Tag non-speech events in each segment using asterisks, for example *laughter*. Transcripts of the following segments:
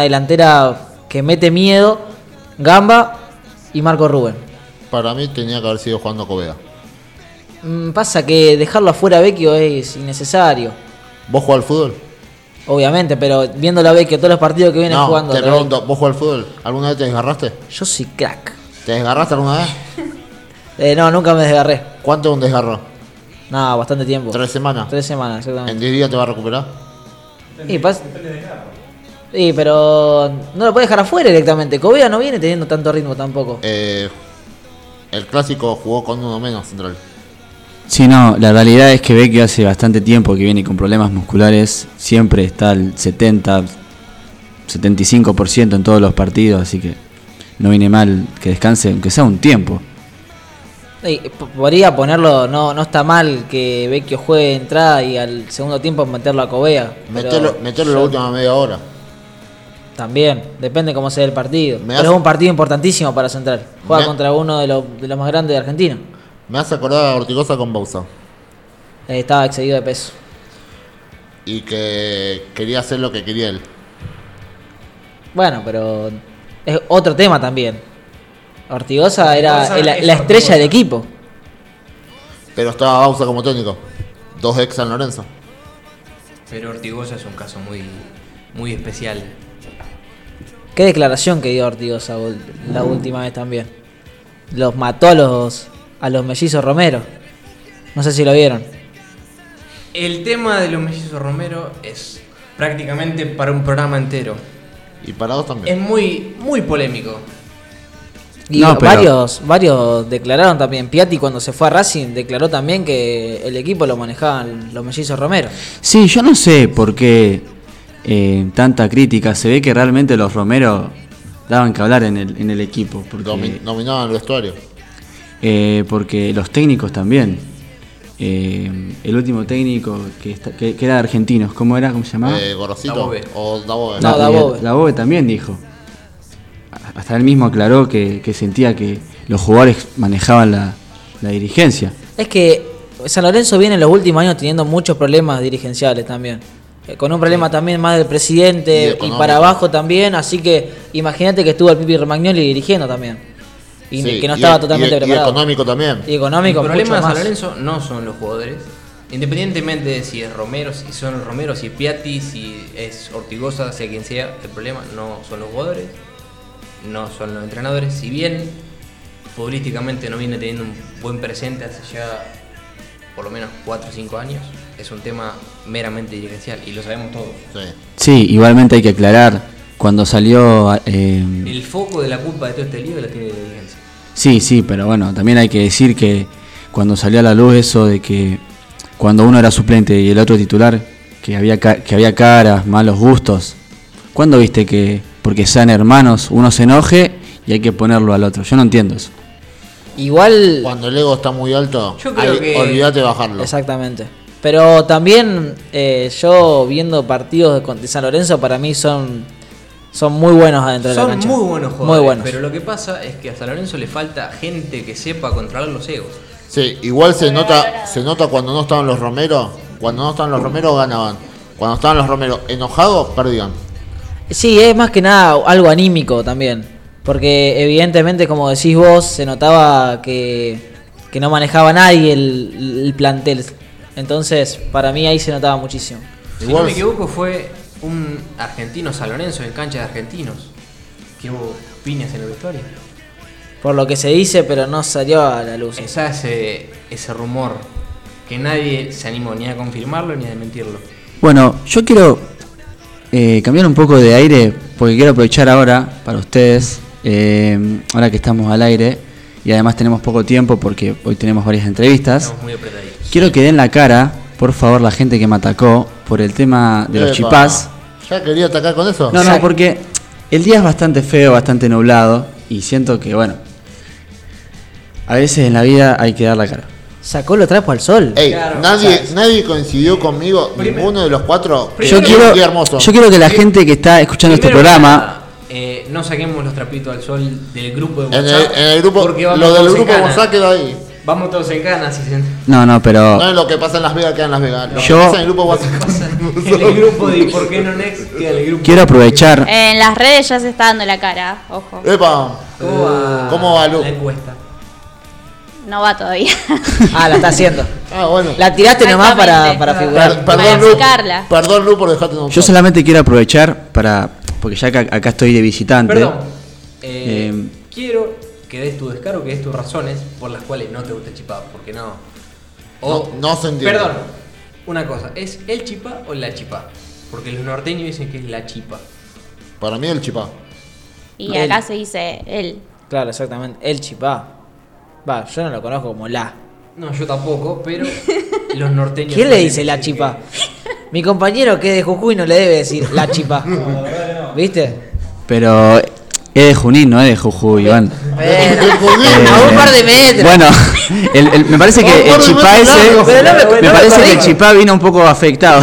delantera que mete miedo, Gamba y Marco Rubén. Para mí tenía que haber sido jugando Covea. Mm, pasa que dejarlo afuera a Vecchio es innecesario, ¿Vos jugás al fútbol? obviamente, pero viéndolo a Vecchio todos los partidos que viene no, jugando. te la- pregunto, ¿vos jugás al fútbol? ¿Alguna vez te desgarraste? Yo soy crack. ¿Te desgarraste alguna vez? *laughs* Eh, no, nunca me desgarré. ¿Cuánto es un desgarro? No, bastante tiempo. ¿Tres semanas? Tres semanas, ¿En exactamente. 10 días te va a recuperar? Y pas- Sí, pero no lo puedes dejar afuera directamente. Covea no viene teniendo tanto ritmo tampoco. Eh, el clásico jugó con uno menos central. Sí, no, la realidad es que Vecchio hace bastante tiempo que viene con problemas musculares, siempre está al 70, 75% en todos los partidos, así que no viene mal que descanse, aunque sea un tiempo. Sí, podría ponerlo, no, no está mal que Vecchio juegue de entrada y al segundo tiempo meterlo a Covea. pero Metelo, metelo la última media hora. También, depende cómo sea el partido. Me pero hace- es un partido importantísimo para Central. Juega Me- contra uno de los, de los más grandes de Argentina. Me hace acordar a Ortigosa con Bausa. Eh, estaba excedido de peso. Y que quería hacer lo que quería él. Bueno, pero es otro tema también. Ortigosa era la estrella Ortigosa. del equipo. Pero estaba Bausa como técnico. Dos ex San Lorenzo. Pero Ortigosa es un caso muy, muy especial. Qué declaración que dio Ortigosa la última vez también. Los mató a los, a los mellizos Romero. No sé si lo vieron. El tema de los mellizos Romero es prácticamente para un programa entero. Y para vos también. Es muy, muy polémico. Y No, pero- varios, varios declararon también. Piatti cuando se fue a Racing declaró también que el equipo lo manejaban los mellizos Romero. Sí, yo no sé por qué eh, tanta crítica, se ve que realmente los Romero daban que hablar en el, en el equipo, porque, Domi- dominaban el vestuario. eh, porque los técnicos también. Eh, el último técnico que, está- que, que era de argentinos, ¿cómo era? ¿Cómo se llamaba? Eh, Gorosito Dabove. o Dabove. No, y Dabove. el- Dabove también dijo. Hasta él mismo aclaró que, que sentía que los jugadores manejaban la, la dirigencia. Es que San Lorenzo viene en los últimos años teniendo muchos problemas dirigenciales también. Eh, Con un problema también más del Y presidente y, para abajo también. Así que imagínate que estuvo el Pipi Romagnoli dirigiendo también. Y Sí, que no y- estaba y- totalmente y preparado. económico también. Y económico, el problema de San. Lorenzo no son los jugadores. Independientemente de si es Romero, si son los Romero, si es Piatti, si es Ortigosa, sea quien sea, el problema no son los jugadores, no son los entrenadores. Si bien futbolísticamente no viene teniendo un buen presente hace ya por lo menos 4 o 5 años, es un tema meramente dirigencial y lo sabemos todos. Sí. Sí, igualmente hay que aclarar, cuando salió... eh, El foco de la culpa de todo este lío la tiene la dirigencia. sí, sí, pero bueno, también hay que decir que cuando salió a la luz eso de que cuando uno era suplente y el otro titular, que había, ca- que había caras, malos gustos, ¿cuándo viste que porque sean hermanos uno se enoje y hay que ponerlo al otro? Yo no entiendo eso. Igual, Cuando el ego está muy alto, Yo creo ahí que- olvídate de bajarlo. exactamente. Pero también eh, yo viendo partidos de, con- de San Lorenzo para mí son, son muy buenos adentro de la Son cancha. muy buenos jugadores, Muy buenos. pero lo que pasa es que a San Lorenzo le falta gente que sepa controlar los egos. Sí, igual se nota, se nota cuando no estaban los Romero. Cuando no estaban los Romero ganaban. Cuando estaban los Romero enojados, perdían. Sí, es más que nada algo anímico también. Porque evidentemente, como decís vos, se notaba que, que no manejaba nadie el, el plantel. Entonces, para mí ahí se notaba muchísimo. Si Igual no me equivoco, fue un argentino San Lorenzo en cancha de argentinos. Que hubo piñas en el vestuario. Por lo que se dice, pero no salió a la luz. Esa ese, ese rumor que nadie se animó ni a confirmarlo ni a desmentirlo. Bueno, yo quiero eh, cambiar un poco de aire porque quiero aprovechar ahora para ustedes, eh, ahora que estamos al aire y además tenemos poco tiempo porque hoy tenemos varias entrevistas. Estamos muy apretaditos. Quiero que den la cara, por favor, la gente que me atacó por el tema de los Epa, chipás. ¿Ya quería atacar con eso? No, no, porque el día es bastante feo, bastante nublado y siento que, bueno, a veces en la vida hay que dar la cara. Sacó los trapos al sol. Ey, Claro, nadie, nadie coincidió conmigo, ninguno de los cuatro. Primero- Yo quiero, Qué hermoso. yo quiero que la gente que está escuchando este Primero que programa nada, eh, no saquemos los trapitos al sol del grupo de en, el, WhatsApp. en el grupo, porque vamos lo del todos en grupo cana. González quedó ahí. Vamos todos en canas se... No, no, pero No es lo que pasa en Las Vegas, queda en Las Vegas. Lo Yo- que pasa en el grupo WhatsApp. En *laughs* el grupo de ¿Por qué no Next? Queda en el grupo. quiero aprovechar. En las redes ya se está dando la cara, ojo. Epa. ¿Cómo va, ¿Cómo va, Lu? la encuesta? No va todavía. *laughs* Ah, la está haciendo. Ah, bueno. La tiraste nomás para, para Per- figurar. Para perdón, Lu. Perdón, Lu, por dejarte no Yo solamente quiero aprovechar para. Porque ya que acá estoy de visitante. Perdón. Eh, Eh, quiero que des tu descaro, que des tus razones por las cuales no te gusta el chipá, porque no. No- no se entiende. Perdón, una cosa, ¿es el chipá o la chipá? Porque los norteños dicen que es la chipa. Para mí el chipá. Y acá se dice él. Claro, exactamente. El chipá. Va, yo no lo conozco como la. No, yo tampoco, pero *laughs* los norteños. ¿Quién le dice la chipa? Mi compañero que es de Jujuy no le debe decir la chipa. *laughs* ¿Viste? Pero es de Junín, no es de Jujuy, Iván. Bueno, Junín. a un par de metros. Bueno, *laughs* el- el- me parece que el chipá ese. me- parece que el chipá vino un poco afectado.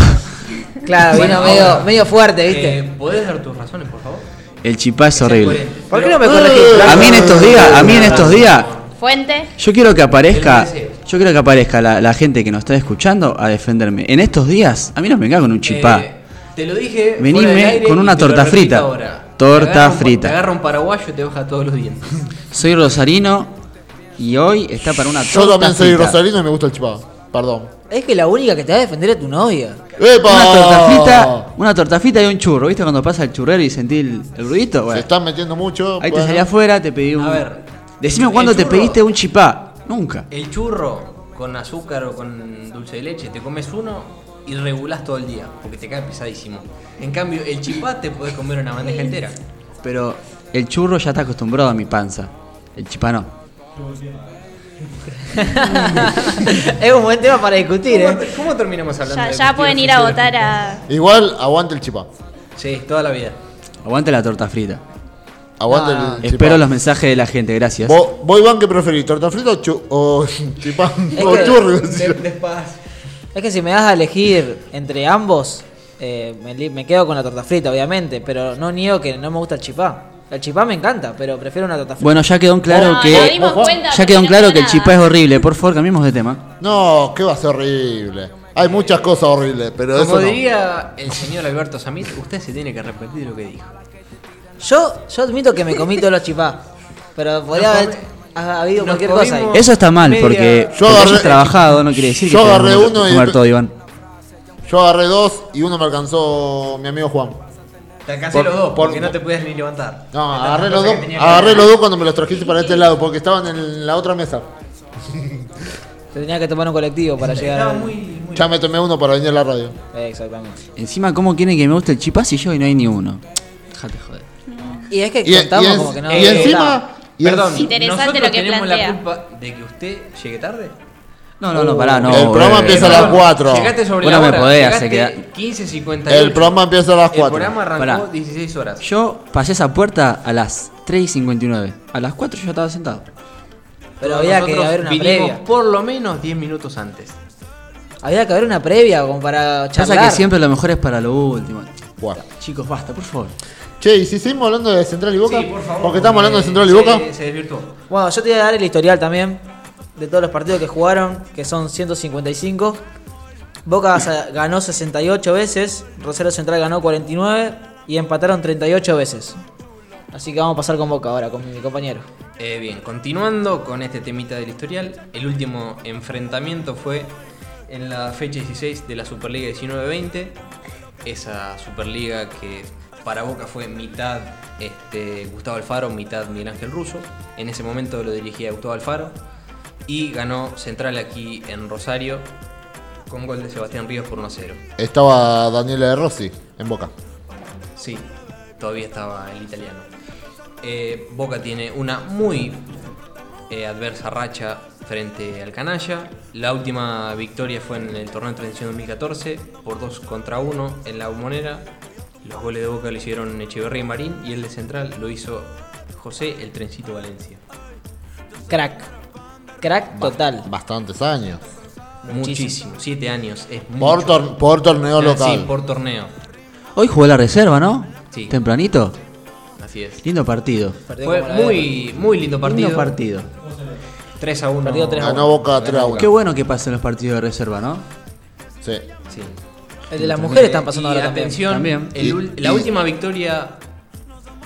Claro, vino Bueno, medio, ahora, medio fuerte, que- ¿viste? eh, ¿Podés dar tus razones, por favor? El chipá es horrible. ¿Por qué no me corregís? A mí en estos días, a mí en estos días, Fuente. yo quiero que aparezca, yo quiero que aparezca la, la gente que nos está escuchando a defenderme. En estos días, a mí no me venga con un chipá. Eh, te lo dije. Venime con una torta frita. ahora. Torta Te agarra un- frita. Te agarra un paraguayo y te baja todos los dientes. Soy rosarino y hoy está para una torta Yo también soy frita. rosarino y me gusta el chipá. Perdón. Es que la única que te va a defender es tu novia. ¡Epa! Una torta frita, una torta frita y un churro. ¿Viste cuando pasa el churrero y sentí el, el ruidito? Se están metiendo mucho. ahí te salí afuera, te pedí un. A ver, Decime cuándo te pediste un chipá. Nunca. El churro con azúcar o con dulce de leche, te comes uno y regulás todo el día, porque te cae pesadísimo. En cambio, el chipá te podés comer una bandeja entera. Pero el churro ya está acostumbrado a mi panza. El chipá no. *laughs* es un buen tema para discutir, ¿Cómo, ¿eh? cómo terminamos hablando Ya, de ya pueden ir a votar a. Igual, aguante el chipá. Sí, toda la vida. Aguante la torta frita. Aguante No, el chipá. Espero los mensajes de la gente, gracias. ¿Vos, Iván, qué preferís? ¿Torta frita o, chu o *laughs* chipá? Es o churro. Es que si me das a elegir entre ambos, eh, me, quedo con la torta frita, obviamente. Pero no niego que no me gusta el chipá. El chipá me encanta, pero prefiero una torta frita. Bueno, ya quedó en claro No, que. cuenta Ya quedó en claro que el chipá es horrible. Por favor, cambiemos de tema. No, que va a ser horrible. Hay muchas cosas horribles, pero Como eso no. diría el señor Alberto Samit, usted se tiene que arrepentir de lo que dijo. Yo, yo admito que me comí todos los chipá. Pero podría haber ha habido nos cualquier cosa ahí. Eso está mal, Media- porque Yo porque agarré- hayas trabajado no quiere decir que yo te agarré uno y- comer todo, Iván. Yo agarré dos y uno me alcanzó mi amigo Juan. Te alcancé Por- los dos, por- porque no te puedes ni levantar. No, tantas agarré los cosas dos, que que agarré hacer. los dos cuando me los trajiste para este lado, porque estaban en la otra mesa. Te tenía que tomar un colectivo para llegar. Estaba al- muy, muy... Ya me tomé uno para venir a la radio. Eh, Exactamente. Encima, ¿cómo quieren que me guste el chipá si yo y no hay ni uno? Déjate joder. Y es que Y, contamos y en- como que no. y encima. Y Perdón, en- Interesante ¿nosotros lo que tenemos plantea. la culpa de que usted llegue tarde? No, no, no, pará, no. El programa eh, empieza a las 4. Llegaste sobre Vos no la me hora. podés llegaste hacer quedar- 15.58. El programa empieza a las El 4. programa arrancó Pará. 16 horas. Yo pasé esa puerta a las 3 y 59. A las 4 yo ya estaba sentado. Pero Todos había que haber una vinimos previa. por lo menos 10 minutos antes. Había que haber una previa como para charlar. Pasa que siempre lo mejor es para lo último. Bueno. Chicos, basta, por favor. Che, ¿y si seguimos hablando de Central y Boca? Sí, por favor. Porque estamos hablando de Central y se- Boca. Se desvirtuó. Bueno, yo te voy a dar el historial también de todos los partidos que jugaron, que son 155. Boca ganó 68 veces, Rosario Central ganó 49 y empataron 38 veces. Así que vamos a pasar con Boca ahora, con mi compañero. Eh, bien, continuando con este temita del historial, el último enfrentamiento fue en la fecha 16 de la Superliga 19-20. Esa Superliga que para Boca fue mitad este, Gustavo Alfaro, mitad Miguel Ángel Russo. En ese momento lo dirigía Gustavo Alfaro. Y ganó Central aquí en Rosario con gol de Sebastián Ríos por 1-0. Estaba Daniela de Rossi en Boca. Sí, todavía estaba el italiano. Eh, Boca tiene una muy eh, adversa racha frente al Canalla. La última victoria fue en el torneo de transición 2014 por 2 contra 1 en la Bombonera. Los goles de Boca lo hicieron Echeverría y Marín y el de Central lo hizo José el Trencito Valencia. Crack. Crack total. Bastantes años. Muchísimo, 7 años. Es Por, tor- por torneo Ah, local. Sí, por torneo. Hoy jugó la reserva, ¿no? Sí. Tempranito. Así es. Lindo partido. Fue muy, muy lindo partido. Lindo partido. 3 a 1. Partido 3 a Ganó Boca 3 a 1. Qué bueno que pasen los partidos de reserva, ¿no? Sí. Sí. El de las mujeres están pasando y ahora también. atención, También. el Y- ul- la y- última victoria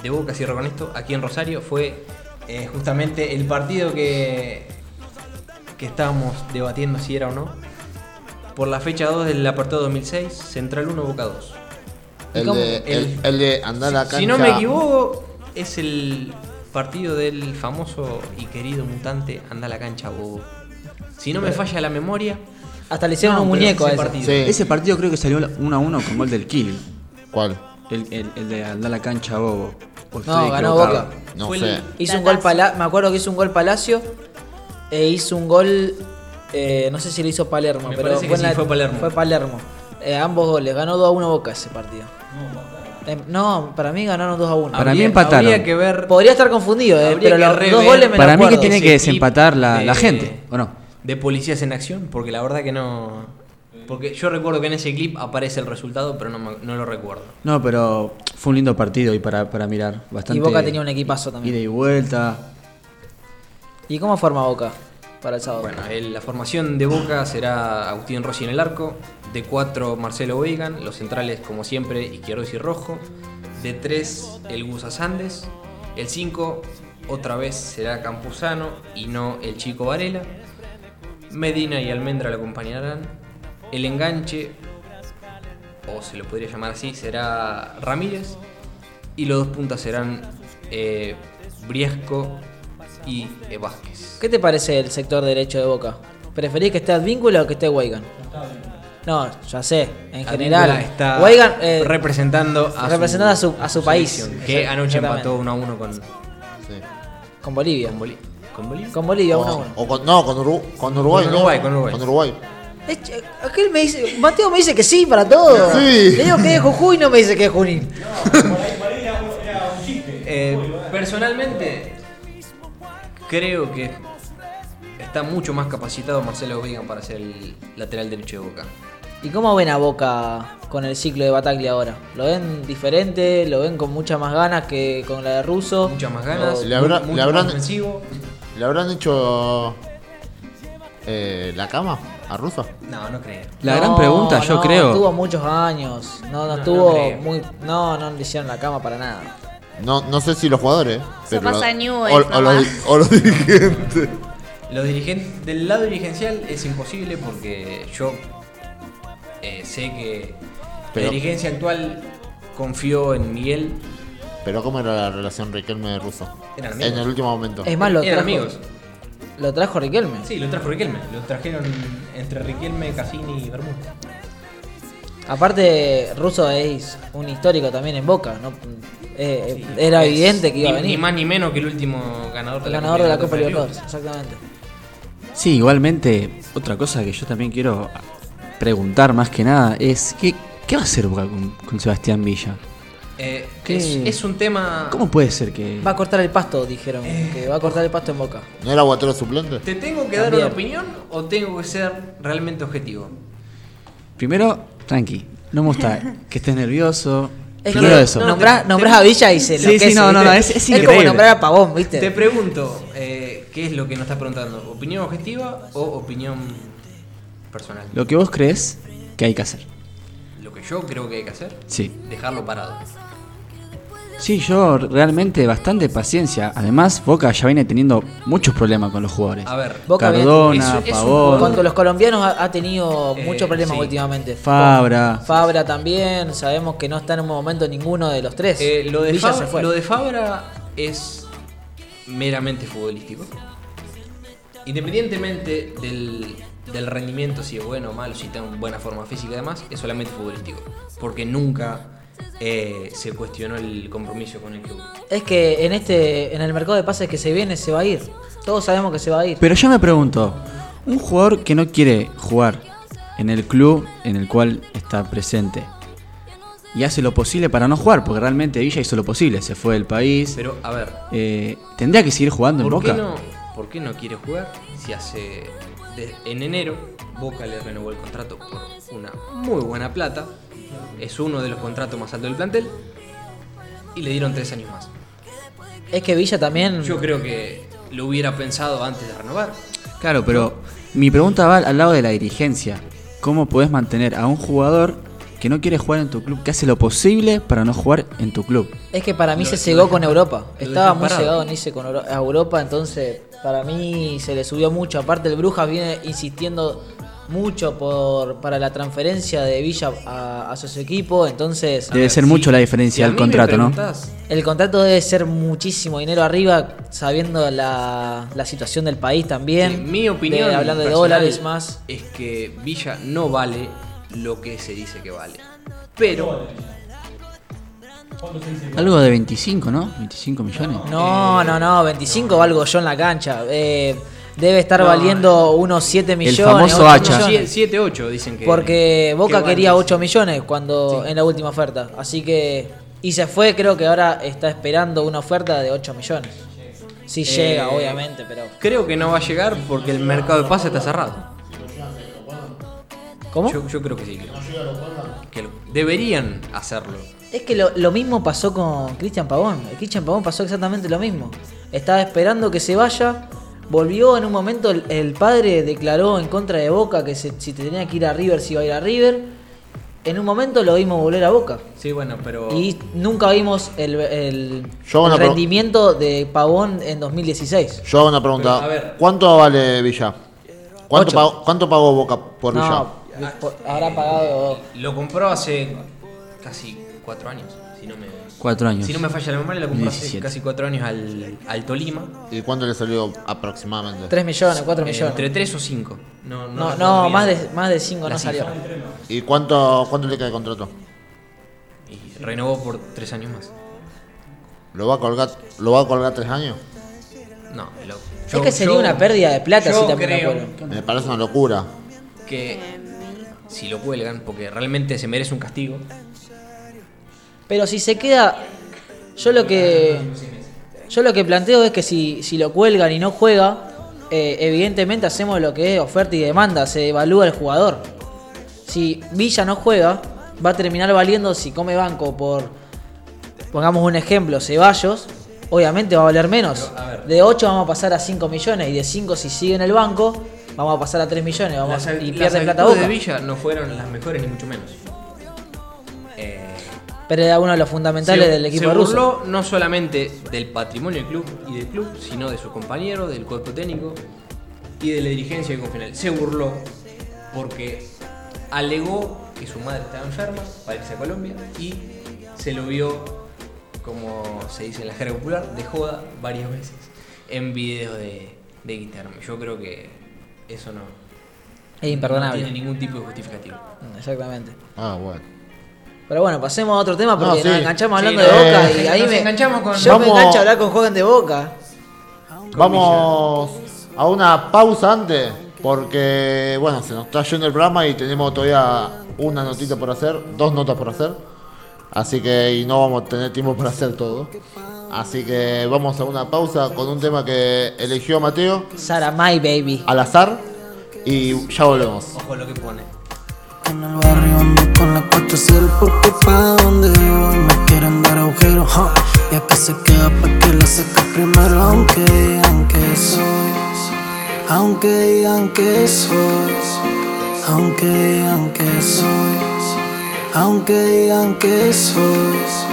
de Boca, cierro con esto, aquí en Rosario fue eh, justamente el partido que, que estábamos debatiendo si era o no. Por la fecha 2 del apartado 2006, Central 1, Boca 2. El de, el, El- el de andar a la cancha. Si no me equivoco, es el partido del famoso y querido mutante Anda a la cancha Bobo. Si no me falla la memoria, Hasta le hicieron No, un muñeco a ese partido. Sí. Ese partido creo que salió 1 a 1 con gol del Kill. ¿Cuál? El, el, el de andar a la cancha bobo. ¿O estoy No, ganó equivocado? Boca. No Fue sé. Hizo un gol Pala me acuerdo que hizo un gol Palacio e hizo un gol eh, no sé si lo hizo Palermo, Me pero parece que en sí, la- fue Palermo. Fue Palermo. Eh, ambos goles, ganó 2 a 1 Boca ese partido. Eh, no, para mí ganaron 2 a 1. Para mí empataron. Habría que ver. Podría estar confundido, eh, habría pero que los rever dos goles me Para mí que tiene que desempatar la, de- la gente, ¿o no? De policías en acción, porque la verdad que no. Porque yo recuerdo que en ese clip aparece el resultado, pero no, me- no lo recuerdo. No, pero fue un lindo partido y para, para mirar. Bastante Y Boca tenía un equipazo también. Ida y vuelta. ¿Y cómo forma Boca para el sábado? Bueno, el- la formación de Boca será Agustín Rossi en el arco, de 4 Marcelo Weigan, los centrales como siempre Izquierdos y Rojo, de 3 el Gusa Sandes, el 5 otra vez será Campuzano y no el chico Varela, Medina y Almendra lo acompañarán, el enganche, o se lo podría llamar así, será Ramírez, y los dos puntas serán eh, Briesco y eh, Vázquez. ¿Qué te parece el sector derecho de Boca? ¿Preferís que esté Advíncula o que esté Weigan? No, ya sé, en general. Está Weigan, eh, representando a representando a su- a su país. que anoche empató 1 a 1 con, Sí. con Bolivia. con, Boli- ¿con Bolivia. Con Bolivia, O, 1 a 1. o con, no, con, Uru- con Uruguay. Con ¿no? Uruguay, con Uruguay. Con Uruguay. Aquel me dice, Mateo me dice que sí para todo. Sí. Le digo que es Jujuy y no me dice que es Junín. Eh, personalmente, creo que está mucho más capacitado Marcelo Vegan para ser el lateral derecho de Boca. ¿Y cómo ven a Boca con el ciclo de Bataglia ahora? ¿Lo ven diferente? ¿Lo ven con muchas más ganas que con la de Russo? Muchas más ganas, Le habrá- mu- le habrán-. ¿Le habrán hecho eh, la cama a Russo? No, no creo. La No, gran pregunta, yo no, creo. Tuvo muchos años. No, no, No, no estuvo creo. muy. No, no le hicieron la cama para nada. No, no sé si los jugadores. Eso pasa en o, Newell's o los, nomás. o los *laughs* dirigentes. Los dirigentes, del lado dirigencial es imposible porque yo eh, sé que Pero- la dirigencia actual confió en Miguel. Pero ¿cómo era la relación Riquelme de Russo? Eran amigos. En el último momento. Es más, lo Eran trajo, amigos. Lo trajo Riquelme. Sí, lo trajo Riquelme. Lo trajeron entre Riquelme, Cassini y Bermúdez. Aparte, Russo es un histórico también en Boca. ¿no? Eh, era Es evidente que iba a ni- venir. Ni más ni menos que el último ganador de el la ganador de la Copa Libertadores. Libertadores, exactamente. Sí, igualmente, otra cosa que yo también quiero preguntar más que nada es: ¿qué, qué va a hacer Boca con, con Sebastián Villa? Eh, es, es un tema. ¿Cómo puede ser que.? Va a cortar el pasto, dijeron. Que va a cortar el pasto en Boca. ¿No era Guatero suplente? ¿Te tengo que dar una opinión o tengo que ser realmente objetivo? Primero, tranqui, no me gusta *laughs* que estés nervioso. Es Primero que eso. no, nombrás, te- nombrás a Villa y se Sí, enloquece, sí, no, no, ¿viste? no, es- es como nombrar a Pavón, ¿viste? Te pregunto, eh, ¿qué es lo que nos estás preguntando? ¿Opinión objetiva o opinión personal? Lo que vos crees que hay que hacer. Lo que yo creo que hay que hacer, Sí. dejarlo parado. Sí, yo realmente bastante paciencia. Además, Boca ya viene teniendo muchos problemas con los jugadores. A ver, Boca viene- Cardona, es- es Pavón, Con los colombianos ha, ha tenido Eh, muchos problemas sí. últimamente. Fabra. Con Fabra también. Sabemos que no está en un momento ninguno de los tres. eh, lo, de Villa Fabra, se fue. lo de Fabra es meramente futbolístico. Independientemente del, del rendimiento, si es bueno o malo, si está en buena forma física y demás, es solamente futbolístico. Porque nunca eh, se cuestionó el compromiso con el club. Es que en este, en el mercado de pases que se viene se va a ir. Todos sabemos que se va a ir. Pero yo me pregunto, un jugador que no quiere jugar en el club en el cual está presente y hace lo posible para no jugar, porque realmente Villa hizo lo posible, se fue del país, Pero, a ver, eh, tendría que seguir jugando en ¿Por qué, Boca. no, ¿Por qué no quiere jugar si hace de- en enero Boca le renovó el contrato por una muy buena plata? Es uno de los contratos más altos del plantel y le dieron tres años más. Es que Villa también. Yo creo que lo hubiera pensado antes de renovar. Claro, pero mi pregunta va al lado de la dirigencia. ¿Cómo podés mantener a un jugador que no quiere jugar en tu club, que hace lo posible para no jugar en tu club? Es que para mí Lo- se cegó con Europa. Estaba muy cegado Nice con Europa, entonces para mí se le subió mucho. Aparte el Brujas viene insistiendo mucho por para la transferencia de Villa a, a su equipo, entonces Debe ser mucho la diferencia del contrato, ¿no? el contrato debe ser muchísimo dinero arriba, sabiendo la, la situación del país también. sí, mi opinión, de- hablando de dólares más. es que Villa no vale lo que se dice que vale. Pero Algo de 25, ¿no? 25 millones. No, no, no, 25 valgo yo en la cancha. Eh, debe estar No, valiendo unos 7 millones. famoso 8 hacha. millones. 7, 8 dicen que. Porque Boca que quería vale, 8 sí. millones cuando Sí. en la última oferta. Así que. Y se fue, creo que ahora está esperando una oferta de 8 millones. Si llega, Eh, obviamente, pero. Creo que no va a llegar porque el mercado de pase está cerrado. ¿Cómo? Yo, yo creo que sí. Que lo- deberían hacerlo. Es que lo, lo mismo pasó con Cristian Pavón. El Cristian Pavón pasó exactamente lo mismo. Estaba esperando que se vaya. Volvió en un momento, el, el padre declaró en contra de Boca que se- si tenía que ir a River, se iba a ir a River. En un momento lo vimos volver a Boca. Sí, bueno, pero. Y nunca vimos el, el- rendimiento de Pavón en 2016. Yo hago una pregunta. Pero, a ver. ¿Cuánto vale Villa? ¿Cuánto pagó, ¿Cuánto pagó Boca por Villa? No, po- habrá pagado. Lo compró hace casi 4 años. Cuatro años. si no me falla la memoria, lo compró hace 17. casi 4 años al, al Tolima. ¿Y cuánto le salió aproximadamente? 3 millones, 4 Eh, millones. entre 3 o 5. No, no, no, recuerdo no, bien más de, más de 5 la no salió. cifra. ¿Y cuánto, cuánto le queda de contrato? Y renovó por 3 años más. ¿Lo va a colgar, lo va a colgar tres años? No, lo- Es yo- que sería yo- una pérdida de plata yo si también lo creo. Me parece una locura. que si lo cuelgan, porque realmente se merece un castigo. Pero si se queda. Yo lo que. Yo lo que planteo es que si, si lo cuelgan y no juega, eh, evidentemente hacemos lo que es oferta y demanda, se evalúa el jugador. Si Villa no juega, va a terminar valiendo si come banco por, pongamos un ejemplo, Ceballos, obviamente va a valer menos. Pero, a ver. De 8 vamos a pasar a 5 millones y de 5 si sigue en el banco, vamos a pasar a 3 millones vamos Las, a- y las pierde plata Boca. de Villa no fueron las mejores ni mucho menos. Pero era uno de los fundamentales se, del equipo se ruso. burló no solamente del patrimonio del club y del club, sino de sus compañeros, del cuerpo técnico y de la dirigencia de Confinal. Se burló porque alegó que su madre estaba enferma para irse a Colombia y se lo vio, como se dice en la jerga popular, de joda varias veces en videos de, de Instagram. Yo creo que eso no, Es imperdonable. no tiene ningún tipo de justificativo. Exactamente. Ah, bueno. Pero bueno, pasemos a otro tema porque No, sí. nos enganchamos hablando de Boca eh, y ahí me enganchamos con- yo me engancho a hablar con joven de Boca. Vamos a una pausa antes, porque bueno, se nos está yendo el programa y tenemos todavía una notita por hacer, dos notas por hacer. Así que y no vamos a tener tiempo para hacer todo. Así que vamos a una pausa con un tema que eligió Mateo Sara My Baby. al azar y ya volvemos. Ojo lo que pone. En el barrio ando con la 4 0 porque pa' donde voy me quieren dar agujeros ja. Y acá se queda pa' que la saque primero Aunque digan que soy Aunque digan que soy Aunque digan que soy Aunque digan que soy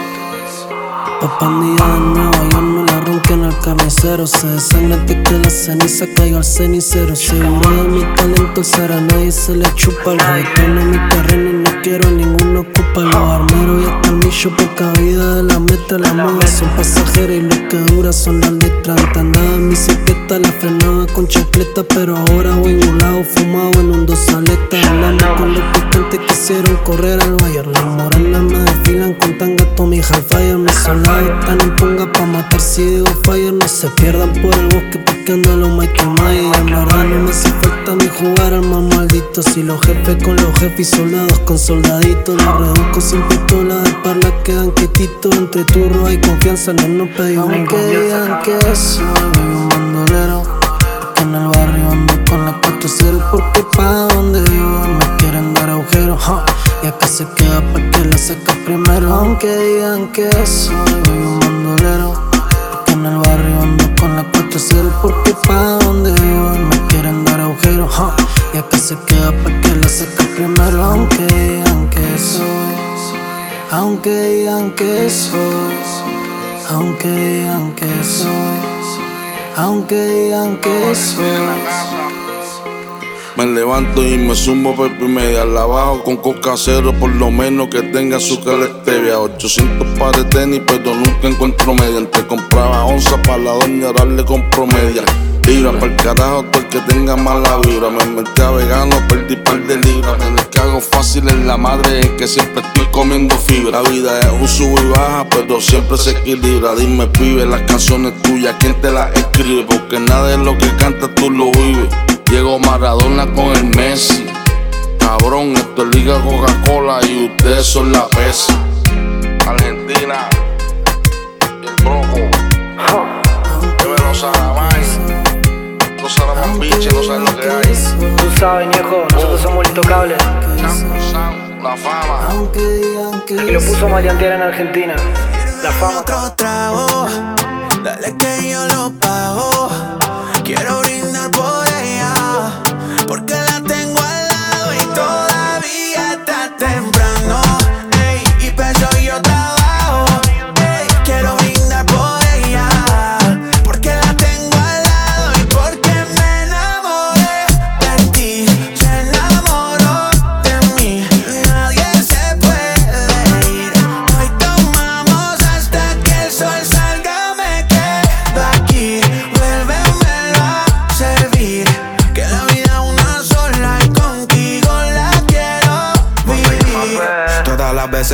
Día de nuevo, yo no la ronque en el carnicero. Se desangra de que la ceniza caiga al cenicero. Seguro de mi talento, ser a nadie se le chupa. Reggaetón en mi terreno y no quiero ninguno ocupa. Los armeros y hasta el millo por cada vida de la meta La moda son pasajeras y lo que dura son las letras. Antes andaba en bicicleta, la frenaba con chancleta Pero ahora voy volado, fumado en un dos aletas. Hablando con los picantes quisieron correr al Bayern. Las morenas me desfilan con tanga Tommy Hellfire Mis *laughs* están en punga pa' matar si digo fire No se pierdan por el bosque porque ando a los Michael Myers. En verdad no me hace falta ni jugar al más maldito. Si los jefes con los jefes y soldados con soldaditos Los reduzco sin pistola de parla quedan quietitos Entre turros hay confianza, no nos pedimos Aunque digan que soy un bandolero que en el barrio ando con la 4-0 porque pa' donde vivo me quieren dar agujeros ja. Y acá se queda pa' que la saca primero Aunque digan que soy un bandolero Porque en el barrio ando con la 4-0 porque pa' donde voy me quieren dar agujeros. huh. Y acá se queda pa' que la saque primero, aunque, aunque soy. Aunque, aunque soy. Aunque, aunque soy. Aunque, aunque soy. Me levanto y me sumo por media. La bajo con coca cero, por lo menos que tenga azúcar stevia. 800 pares de tenis, pero nunca encuentro media. Entre compraba onza para la doña, darle con promedia. Libra para el carajo, todo el que tenga mala vibra. Me metí a vegano, perdí par de libras. En el que hago fácil es la madre, es que siempre estoy comiendo fibra. La vida es un sub y baja, pero siempre se equilibra. Dime, pibe, las canciones tuyas, ¿quién te las escribe? Porque nada de lo que cantas tú lo vives. Llegó Maradona con el Messi. Cabrón, esto es Liga Coca-Cola y ustedes son la PESI. Argentina y el Broco. Dímelo, Saramay. No Saraman biche, no saben lo que hay. Tú sabes, viejo, nosotros somos intocables. La fama. Y lo puso Mariantiera en Argentina. La fama. otro trago, dale que yo lo pago.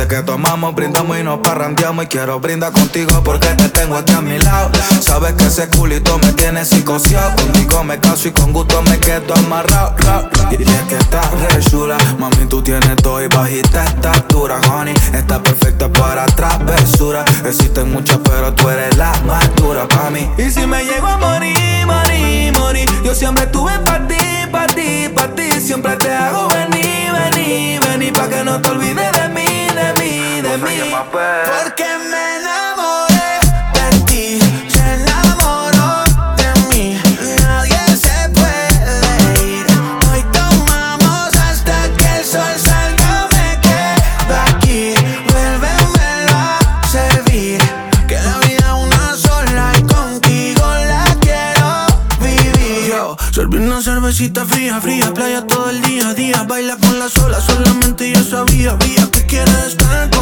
Que tomamos, brindamos y nos parrandeamos. Y quiero brindar contigo porque te tengo aquí a mi lado. Sabes que ese culito me tiene psicoseado. Contigo me caso y con gusto me quedo amarrado. ra, ra. Y es que estás re chula. Mami, tú tienes todo y bajita estatura, honey. Está perfecta para travesura. Existen muchas, pero tú eres la más dura para mí. Y si me llego a morir, morir, morir, yo siempre estuve para ti, para ti, para ti. Siempre te hago venir, venir, venir, pa' que no te olvides de mí, mí. Porque me enamoré de ti, se enamoró de mí. Nadie se puede ir. Hoy tomamos hasta que el sol salga, me quedo aquí. Vuélvemelo a servir. Que la vida una sola y contigo la quiero vivir. Yo, serví una cervecita fría, fría, playa todo el día, día. Baila con la sola, solamente yo sabía, vía que quieres estar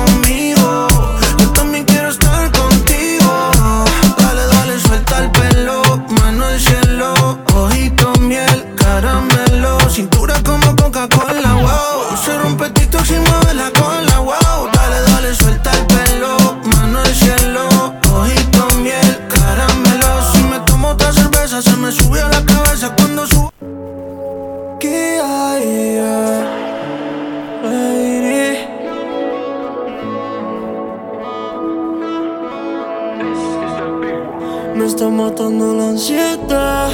ansiedad.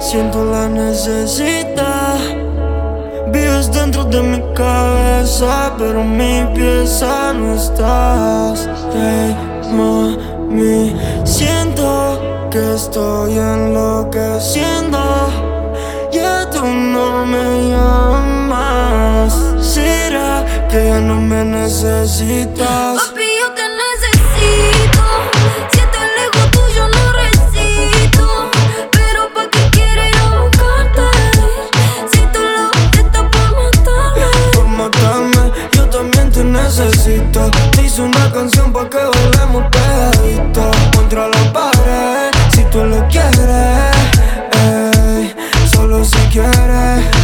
Siento la necesidad. Vives dentro de mi cabeza, pero mi pieza no estás. Hey, mami, siento que estoy enloqueciendo. Ya tú no me llamas. ¿Será que ya no me necesitas? Te hice una canción pa' que bailemos pegadito contra la pared. Si tú lo quieres, solo si quieres.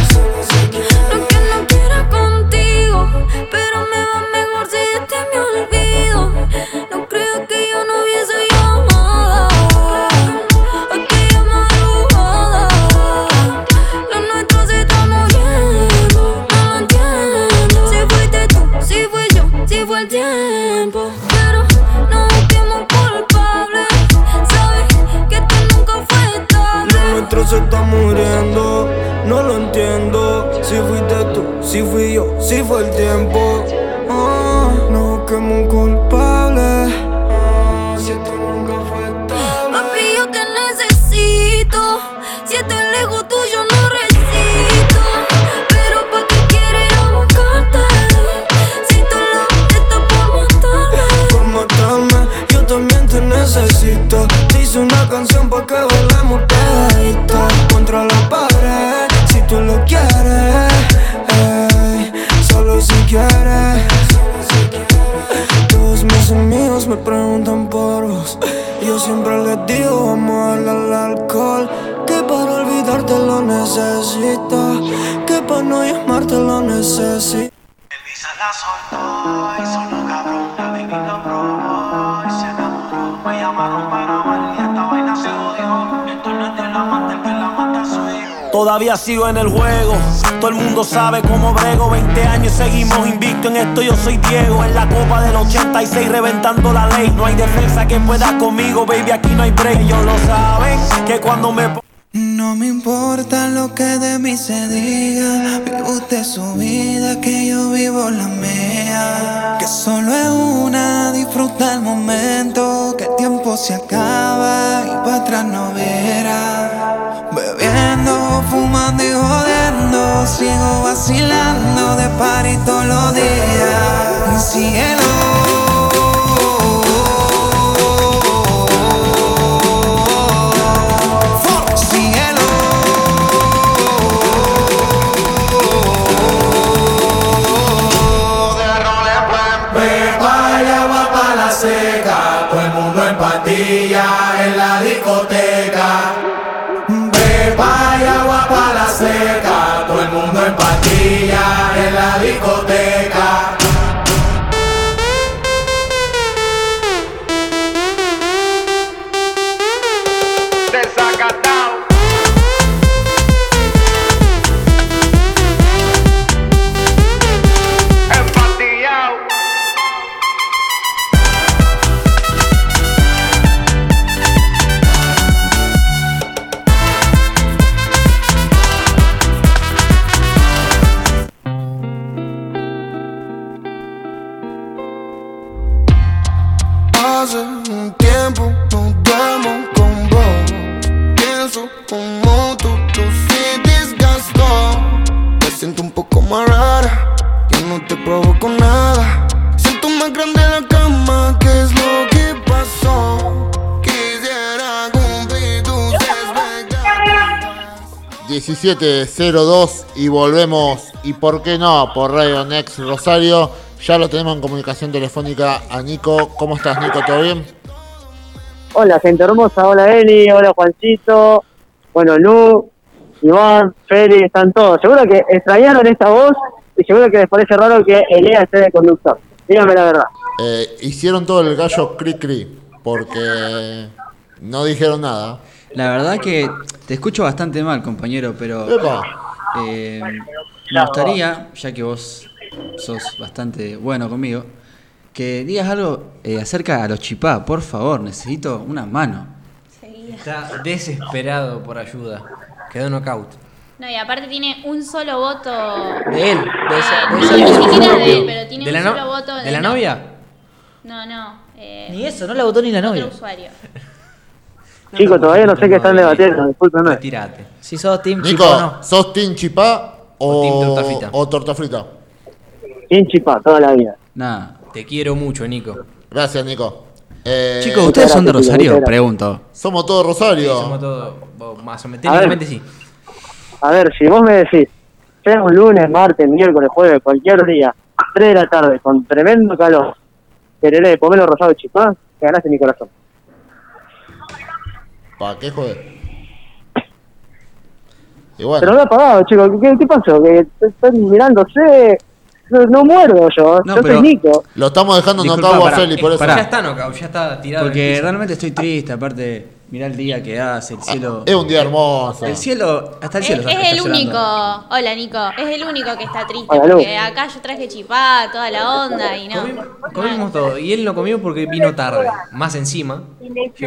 Todavía sigo en el juego, todo el mundo sabe cómo brego 20 años seguimos invicto en esto, yo soy Diego En la copa del 86 reventando la ley No hay defensa que pueda conmigo, baby, aquí no hay break Ellos lo saben, que cuando me... No me importa lo que de mí se diga. Vive usted su vida, que yo vivo la mía. Que solo es una, disfruta el momento. Que el tiempo se acaba y para atrás no verá. Sigo vacilando de party todos los días. Cielo. Cielo. Seca, todo 1702 y volvemos. Y por qué no, por Radio Next Rosario. Ya lo tenemos en comunicación telefónica a Nico. ¿Cómo estás, Nico? ¿Todo bien? Hola, gente hermosa. Hola, Eli. Hola, Juancito. Bueno, Lu, Iván, Feli, están todos. Seguro que extrañaron esta voz y seguro que les parece raro que Elías esté de conductor. Dígame la verdad. Eh, hicieron todo el gallo cri cri porque no dijeron nada. La verdad que te escucho bastante mal, compañero, pero eh, me gustaría, ya que vos sos bastante bueno conmigo, que digas algo eh, acerca a los chipá, por favor, necesito una mano. Está desesperado por ayuda. Quedó knockout. No, y aparte tiene un solo voto. De él, de esa- de Eh, esa- ni de su siquiera de él, pero tiene ¿De un la no- solo voto de la novia? No, no. eh, Ni eso, no la votó ni la novia. Otro usuario. Chicos, todavía no sé qué están debatiendo. Discúlpenme. Tirate. Si sos Team Nico, o no. ¿sos Team Chipá o, O team torta frita. o torta frita? Bien chipá, toda la vida. Nada. Te quiero mucho, Nico. Gracias, Nico. Eh, Chicos, ¿ustedes son de Rosario? Pregunto. Somos todos Rosario. Somos todos más o menos. A ver. Técnicamente sí. A ver, si vos me decís, sea un lunes, martes, miércoles, jueves, cualquier día, 3 de la tarde, con tremendo calor, quereré pomelo rosado de chipá, te ganaste mi corazón. ¿Para qué joder? Y bueno, Pero lo he apagado, chicos. ¿Qué, qué pasó? Que están mirándose. No, no muerdo yo. No, yo pero- soy Nico. lo estamos dejando Disculpa, notado a Feli, por eso. pará. Ya está knockout, ya está tirado. Porque realmente estoy triste, aparte, mirá el día que hace, el cielo. Es un día hermoso. El cielo, hasta el Es, cielo. es está- el está único, hola Nico, es el único que está triste Hola, porque acá yo traje chipá, toda la onda y no. Comimos todo. Y él no comió porque vino tarde. Más encima.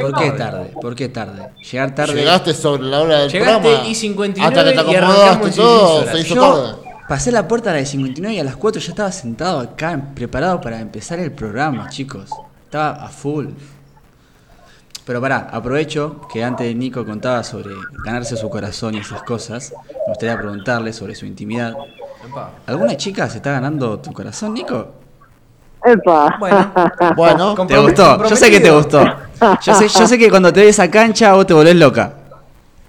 ¿Por qué tarde? ¿Por qué tarde? Llegar tarde. Llegaste sobre la hora del Llegaste programa. y 59 Hasta que te y acomodaste todo, se hizo Yo tarde. pasé la puerta a las 59 y a las 4 ya estaba sentado acá, preparado para empezar el programa, chicos. Estaba a full. Pero pará, aprovecho que antes Nico contaba sobre ganarse su corazón y esas cosas. Me gustaría preguntarle sobre su intimidad. Epa. ¿Alguna chica se está ganando tu corazón, Nico? Epa. Bueno, *laughs* Bueno, ¿Te gustó? Yo sé que te gustó. Yo sé, yo sé que cuando te ves a cancha vos te volvés loca.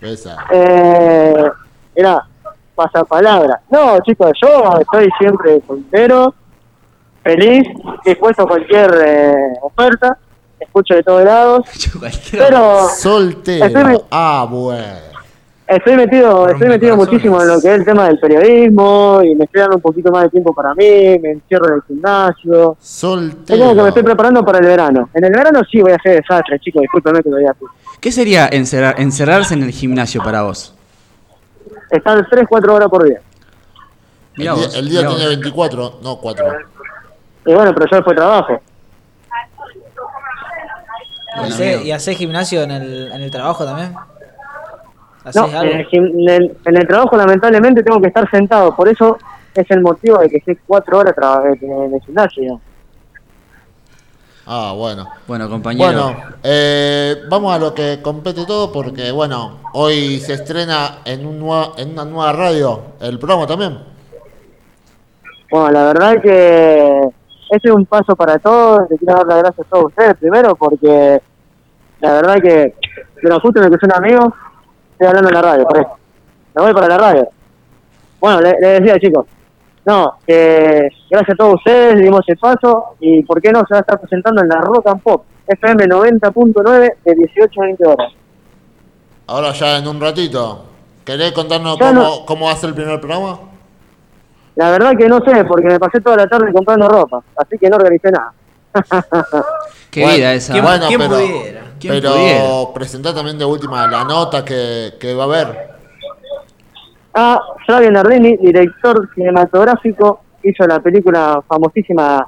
Esa. Eh, era pasapalabra. No, chicos, yo estoy siempre soltero, feliz, dispuesto a cualquier eh, oferta, escucho de todos lados. *laughs* Pero Soltero. Estoy Ah, bueno. estoy metido, estoy metido muchísimo en lo que es el tema del periodismo y me estoy dando un poquito más de tiempo para mí, me encierro en el gimnasio. Es como que me Soltero. estoy preparando para el verano. En el verano sí voy a hacer desastre, chicos, discúlpenme que lo diga así. ¿Qué sería encerrar- encerrarse en el gimnasio para vos? Están 3, 4 horas por día. El día, el día tiene 24, no 4. Y bueno, pero yo después trabajo. ¿Y hace- ¿Y haces gimnasio en el, en el trabajo también? ¿Haces No, algo? en el, en el- en el trabajo lamentablemente tengo que estar sentado, por eso es el motivo de que esté cuatro horas traba- en el gimnasio. Ah, bueno. Bueno, compañero. Bueno, eh, vamos a lo que compete todo porque, bueno, hoy se estrena en, un nua- en una nueva radio el programa también. Bueno, la verdad que este es un paso para todos, le quiero dar las gracias a todos ustedes primero porque la verdad que, pero justo en que son amigos, estoy hablando en la radio, por eso. Me voy para la radio. Bueno, le, le decía chicos, no, que gracias a todos ustedes dimos el paso y por qué no se va a estar presentando en la Rock and Pop FM 90.9 de 18 a 20 horas. Ahora ya en un ratito. ¿Querés contarnos Ya cómo, no- cómo va a ser el primer programa? La verdad que no sé, porque me pasé toda la tarde comprando ropa, así que no organicé nada. *laughs* Qué Bueno, vida esa. Bueno, ¿Quién pero, pudiera? ¿Quién pero pudiera? presentá también de última la nota que, que va a haber. a Flavio Nardini, director cinematográfico, hizo la película famosísima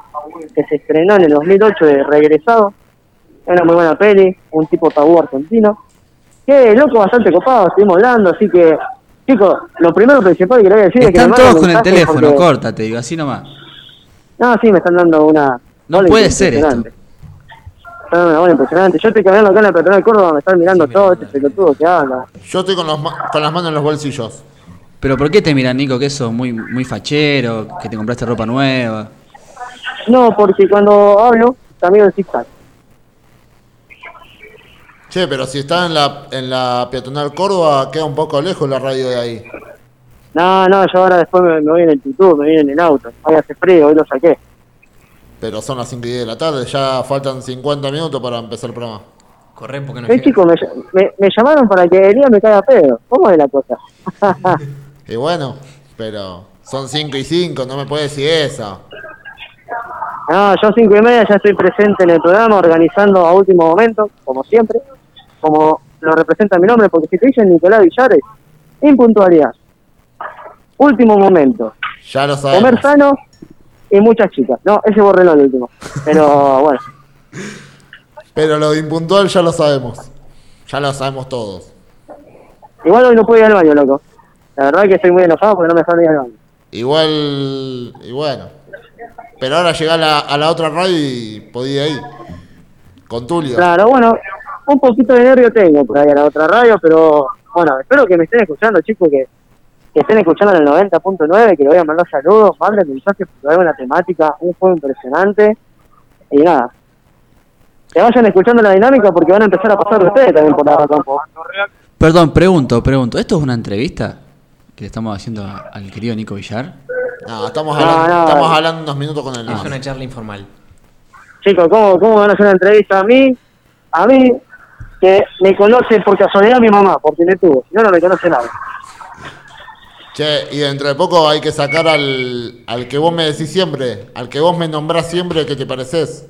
que se estrenó en el 2008 de Regresado. Es una muy buena peli, un tipo tabú argentino. Que loco, bastante copado, estuvimos hablando, así que, chicos, lo primero principal que le voy a decir es que Están me todos con el teléfono, porque- corta, te digo, así nomás. No, sí, me están dando una... No bola puede ser esto. dando una bola impresionante. Yo estoy caminando acá en la peatonal de Córdoba, me están mirando todo este pelotudo que habla. Yo estoy con, los ma- con las manos en los bolsillos. Pero ¿por qué te miran, Nico, que sos muy, muy fachero, que te compraste ropa nueva? No, porque cuando hablo, camino en zigzag. Che, pero si está en la, en la peatonal Córdoba, queda un poco lejos la radio de ahí. No, no, yo ahora después me, me voy en el tutú, me voy en el auto. Hoy hace frío, hoy lo saqué. Pero son las 5 y 10 de la tarde, ya faltan 50 minutos para empezar el programa. Corre porque no Eh, chicos, me, me, me llamaron para que Elías me caiga pedo. ¿Cómo es la cosa? *laughs* Y bueno, pero son 5 y 5, no me puedes decir eso. no, yo cinco y media ya estoy presente en el programa, organizando a último momento, como siempre, como lo representa mi nombre, porque si te dicen Nicolás Villares, impuntualidad. Último momento. Ya lo sabemos. Comer sano y muchas chicas. No, ese borrelo el último. Pero *laughs* bueno. Pero lo de impuntual ya lo sabemos. Ya lo sabemos todos. Igual hoy no puedo ir al baño, loco. La verdad que estoy muy enojado porque no me dejaron ir al baño. Igual, y bueno. Pero ahora llega a la, a la otra radio y podía ir. Con Tulio. Claro, bueno, un poquito de nervio tengo por ahí a la otra radio, pero bueno, espero que me estén escuchando, chicos, que, que estén escuchando en el 90.9, que le voy a mandar saludos, manden mensajes porque hay una temática, un juego impresionante, y nada. Que vayan escuchando la dinámica porque van a empezar a pasar ustedes también por la campo. Perdón, pregunto, pregunto. ¿Esto es una entrevista que le estamos haciendo al querido Nico Villar? No, estamos hablando, no. estamos hablando unos minutos con él. Es una charla informal. Chicos, ¿cómo, ¿cómo van a hacer una entrevista a mí? A mí, que me conoce por casualidad mi mamá, porque me tuvo, si no, no me conoce nada. Che, y dentro de poco hay que sacar al, al que vos me decís siempre, al que vos me nombrás siempre que te pareces.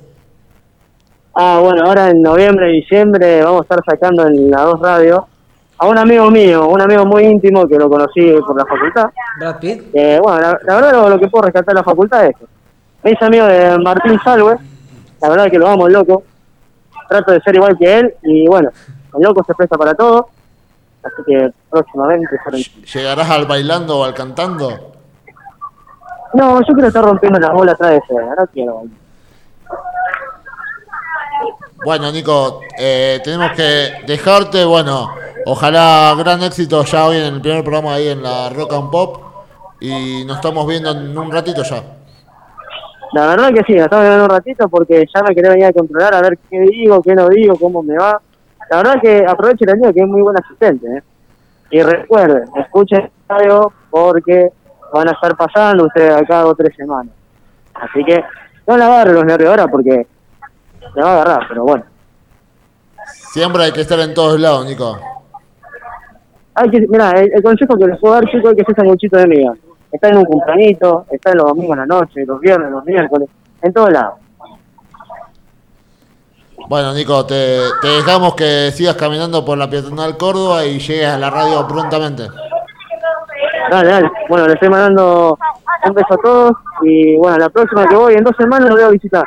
Ah, bueno, ahora en noviembre, diciembre vamos a estar sacando en la 2 Radio a un amigo mío, un amigo muy íntimo que lo conocí por la facultad. Brad Pitt. Eh, bueno, la, la verdad lo, lo que puedo rescatar de la facultad es eso. Me hice amigo de Martín Salwe, la verdad que lo amo, loco. Trato de ser igual que él y bueno, el loco se presta para todo. Así que próximamente... ¿Llegarás al bailando o al cantando? No, yo quiero estar rompiendo las bolas atrás de ese, no quiero. Bueno, Nico, eh, tenemos que dejarte. Bueno, ojalá gran éxito ya hoy en el primer programa ahí en la Rock and Pop. Y nos estamos viendo en un ratito ya. La verdad que sí, me estaba mirando un ratito porque ya me quería venir a controlar a ver qué digo, qué no digo, cómo me va. La verdad que aprovecho el año que es muy buen asistente. ¿eh? Y recuerden, escuchen el radio porque van a estar pasando ustedes acá dos o tres semanas. Así que no le agarren los nervios ahora porque le va a agarrar, pero bueno. Siempre hay que estar en todos lados, Nico. Hay que, mira, el, el consejo que les puedo dar, chicos, es que se sanguchito de miga. Está en un cumplanito, está en los domingos en la noche, los viernes, los miércoles, en todos lados. Bueno, Nico, te, te dejamos que sigas caminando por la peatonal Córdoba y llegues a la radio prontamente. Dale, dale. Bueno, les estoy mandando un beso a todos y bueno, la próxima que voy, en dos semanas los voy a visitar.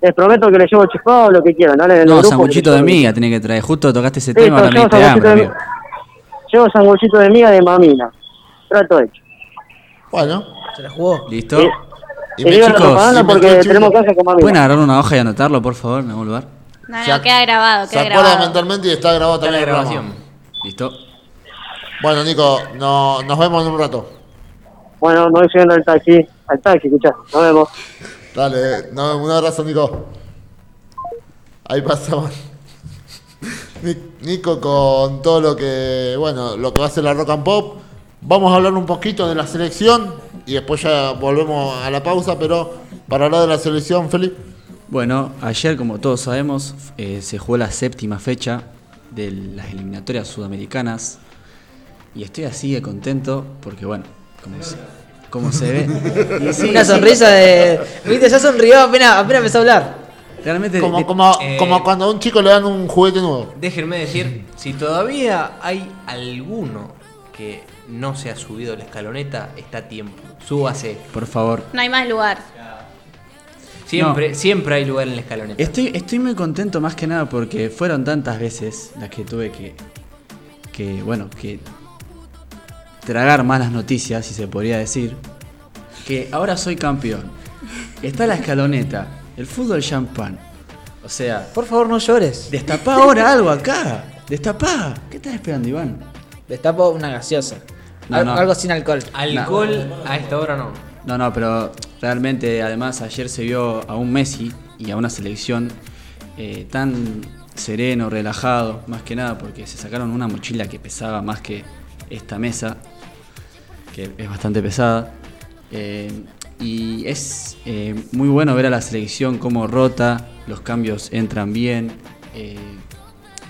Les prometo que les llevo chifado lo que quieran, ¿vale? En No, sanguchito de miga tiene que traer. Justo tocaste ese Sí, tema, hambre, de, llevo sanguchito de miga de mamina. Trato hecho. Bueno. Se la jugó. ¿Listo? Sí. Y me tenemos mamina. ¿Pueden agarrar una hoja y anotarlo, por favor, en algún lugar? No, no, queda grabado, Se queda grabado. mentalmente y está grabado también la grabación. programa. ¿Listo? Bueno, Nico, no, nos vemos en un rato. Bueno, me voy subiendo al taxi, al taxi, escuchá, nos vemos. Dale, nos vemos. un abrazo, Nico. Ahí pasamos. *laughs* Ni- Nico con todo lo que, bueno, lo que va a ser la Rock and Pop. Vamos a hablar un poquito de la selección y después ya volvemos a la pausa, pero para hablar de la selección, Felipe. Bueno, ayer, como todos sabemos, eh, se jugó la séptima fecha de las eliminatorias sudamericanas. Y estoy así de contento porque, bueno, como se, como se ve. *laughs* Y sí, Una sonrisa de. Viste, ya sonrió apenas, apenas empezó a hablar. Realmente. Como, como, Eh, como cuando a un chico le dan un juguete nuevo. Déjenme decir, si todavía hay alguno que no se ha subido la escaloneta, está a tiempo. Súbase. Por favor. No hay más lugar. Siempre, siempre hay lugar en la escaloneta. Estoy, estoy muy contento más que nada porque fueron tantas veces las que tuve que, que bueno, que tragar malas noticias, si se podría decir, que ahora soy campeón. Está la escaloneta, el fútbol champán. O sea, Por favor, no llores. destapá ahora algo acá. Destapá. ¿Qué estás esperando, Iván? Destapo una gaseosa. No, Al- no. Algo sin alcohol. Alcohol a esta hora no. No, no, pero realmente además ayer se vio a un Messi y a una selección eh, tan sereno, relajado, más que nada porque se sacaron una mochila que pesaba más que esta mesa, que es bastante pesada. Eh, y es eh, muy bueno ver a la selección cómo rota, los cambios entran bien. eh,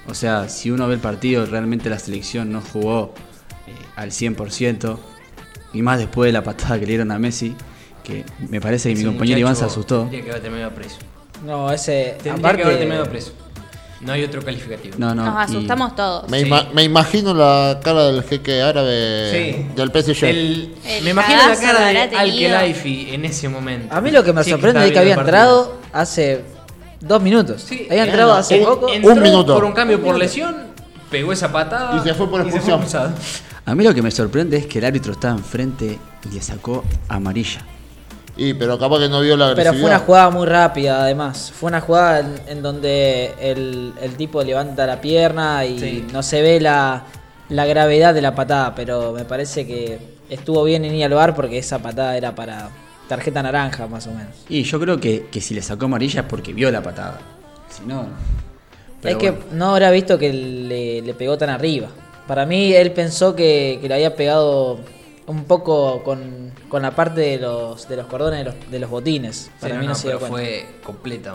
o sea, si uno ve el partido, realmente la selección no jugó al 100%. Y más después de la patada que le dieron a Messi, que me parece que mi compañero Iván se asustó. Tendría que haber terminado preso. No, ese. Tendría aparte, que haber terminado preso. No hay otro calificativo. No, no. Nos y- asustamos todos. Me, Sí. ima- me imagino la cara del jeque árabe Sí. del PSG. El- El me imagino la cara de habrá Al tenido. Khelaifi en ese momento. A mí lo que me Sí, sorprende es que había entrado hace dos minutos. Sí, había entrado en- hace poco. entró Un minuto. Por un cambio por lesión, pegó esa patada Y se fue por expulsión. A mí lo que me sorprende es que el árbitro estaba enfrente y le sacó amarilla. Y pero capaz que no vio la Pero agresividad. fue una jugada muy rápida, además. Fue una jugada en, en donde el, el tipo levanta la pierna y Sí. no se ve la, la gravedad de la patada. Pero me parece que estuvo bien en ir al bar porque esa patada era para tarjeta naranja, más o menos. Y yo creo que, que si le sacó amarilla es porque vio la patada. Si no. pero es que no habrá visto que le, le pegó tan arriba. Para mí, él pensó que, que le había pegado un poco con, con la parte de los, de los cordones de los, de los botines. Para Sí, mí no, no, se dio pero cuenta. fue completa.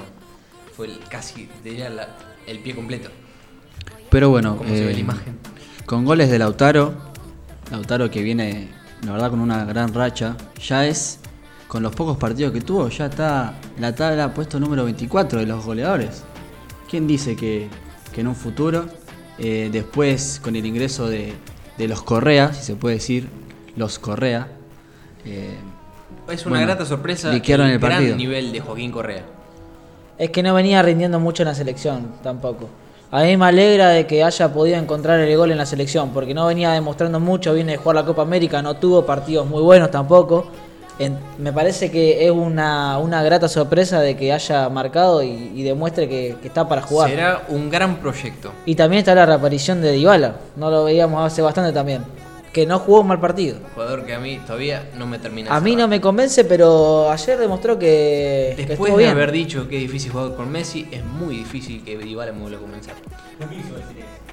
Fue el- casi, diría, la- el pie completo. Pero bueno, Como se ve eh, la imagen. con goles de Lautaro, Lautaro que viene, la verdad, con una gran racha, ya es, con los pocos partidos que tuvo, ya está la tabla puesto número 24 de los goleadores. ¿Quién dice que, que en un futuro, eh, después con el ingreso de, de los Correa, si se puede decir, los Correa, eh, Es una bueno, grata sorpresa liquearon el gran partido. nivel de Joaquín Correa. Es que no venía rindiendo mucho en la selección tampoco. A mí me alegra de que haya podido encontrar el gol en la selección, porque no venía demostrando mucho, viene de jugar la Copa América, no tuvo partidos muy buenos tampoco. En- me parece que es una, una grata sorpresa de que haya marcado y, y demuestre que, que está para jugar. Será un gran proyecto. Y también está la reaparición de Dybala, no lo veíamos hace bastante también. que no jugó un mal partido. Jugador que a mí todavía no me termina. A mí no me convence, pero ayer demostró que, que Después estuvo de bien. haber dicho que es difícil jugar con Messi, es muy difícil que Dybala me vuelva a comenzar.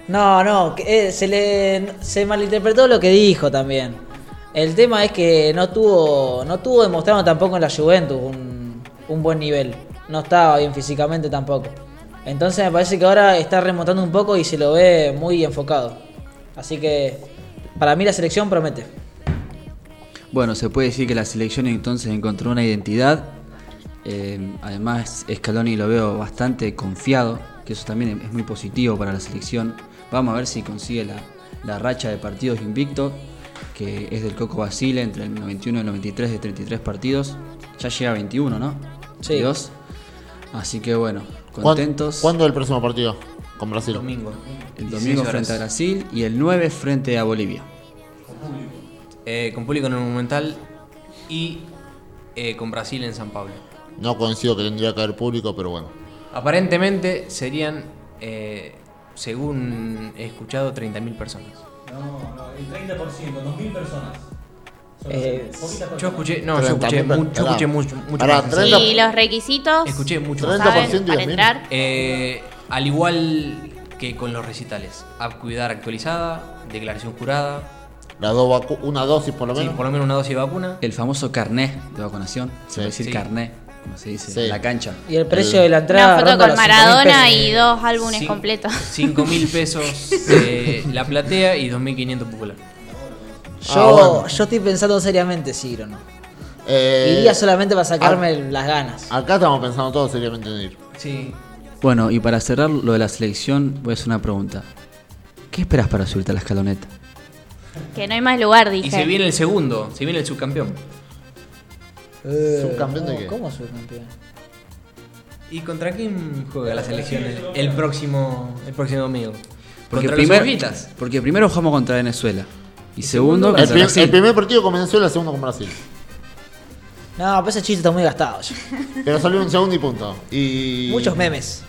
No, no, que, eh, se le se malinterpretó lo que dijo también. El tema es que no tuvo no tuvo demostrando tampoco en la Juventus un, un buen nivel. No estaba bien físicamente tampoco. Entonces me parece que ahora está remontando un poco y se lo ve muy enfocado. Así que para mí la selección promete. Bueno, se puede decir que la selección entonces encontró una identidad. Eh, además, Scaloni lo veo bastante confiado, que eso también es muy positivo para la selección. Vamos a ver si consigue la, la racha de partidos invictos, que es del Coco Basile entre el 91 y el 93 de 33 partidos. Ya llega a 21, ¿no? Sí. 22. Así que bueno, ¿Cuán- contentos. ¿Cuándo es el próximo partido con Brasil? Domingo. El 16 domingo frente a Brasil y el 9 frente a Bolivia. Eh, con público en el Monumental y eh, con Brasil en San Pablo. No coincido que tendría que haber público, pero bueno. Aparentemente serían, eh, según he escuchado, 30.000 personas. No, no, el 30%, 2.000 personas. Son Eh, Yo escuché, no, yo escuché, 30.000 mu- yo escuché mucho, mucho más. 30 Y los requisitos, Escuché mucho. 30% más. ¿saben? y Para 10.000. entrar. Eh, al igual que con los recitales, acuidad actualizada, declaración jurada, dos vacu- una dosis por lo sí, menos. por lo menos una dosis de vacuna. El famoso carnet de vacunación. Se puede decir Sí. carnet, como se dice, Sí. en la cancha. Y el precio de la entrada Una foto con los 5.000 Maradona pesos. y dos álbumes completos. *laughs* 5 mil pesos eh, *laughs* la platea y 2.500 popular. Yo, Ah, bueno. yo estoy pensando seriamente si ir o no. Eh, Iría solamente para sacarme las ganas. Acá estamos pensando todos seriamente en ir. Sí. Bueno, y para cerrar lo de la selección, voy a hacer una pregunta. ¿Qué esperas para subirte a la escaloneta? Que no hay más lugar, Y dije. se viene el segundo, se viene el subcampeón. ¿Subcampeón de qué? Eh, ¿Cómo subcampeón? ¿Y contra quién juega la selección el, el próximo el próximo domingo? Porque, contra primer- los porque primero jugamos contra Venezuela. Y, segundo, El, contra Brasil. el primer partido con Venezuela, el segundo con Brasil. No, pero ese chiste está muy gastado ya. *laughs* Pero salió un segundo y punto. Y. Muchos memes.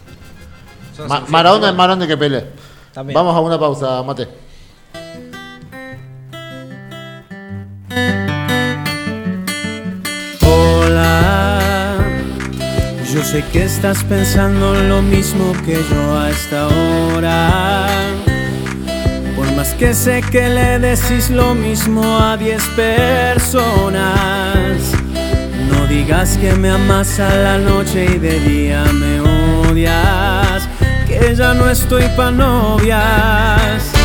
Ma- Maradona es más grande que Pelé. También. Vamos a una pausa, Mate. Sé que estás pensando lo mismo que yo a esta hora. Por más que sé que le decís lo mismo a 10 personas, no digas que me amas a la noche y de día me odias, que ya no estoy pa' novias.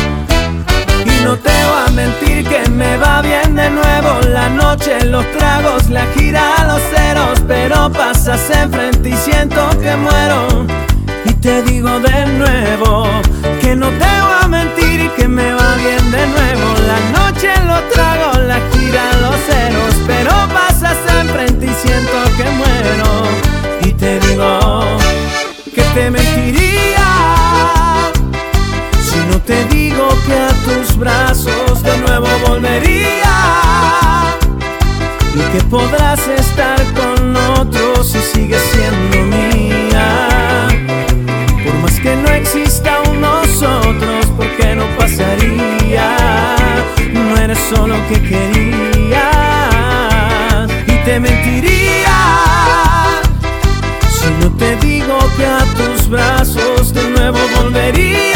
No te voy a mentir que me va bien de nuevo. La noche, los tragos, la gira, los ceros Pero pasas enfrente y siento que muero. Y te digo de nuevo Que no te voy a mentir y que me va bien de nuevo. La noche, los tragos, la gira, los ceros Pero pasas enfrente y siento que muero. Y te digo que te mentiría te digo que a tus brazos de nuevo volvería y que podrás estar con otros si sigues siendo mía. Por más que no exista un nosotros, porque no pasaría. No eres solo que querías y te mentiría. Si no te digo que a tus brazos de nuevo volvería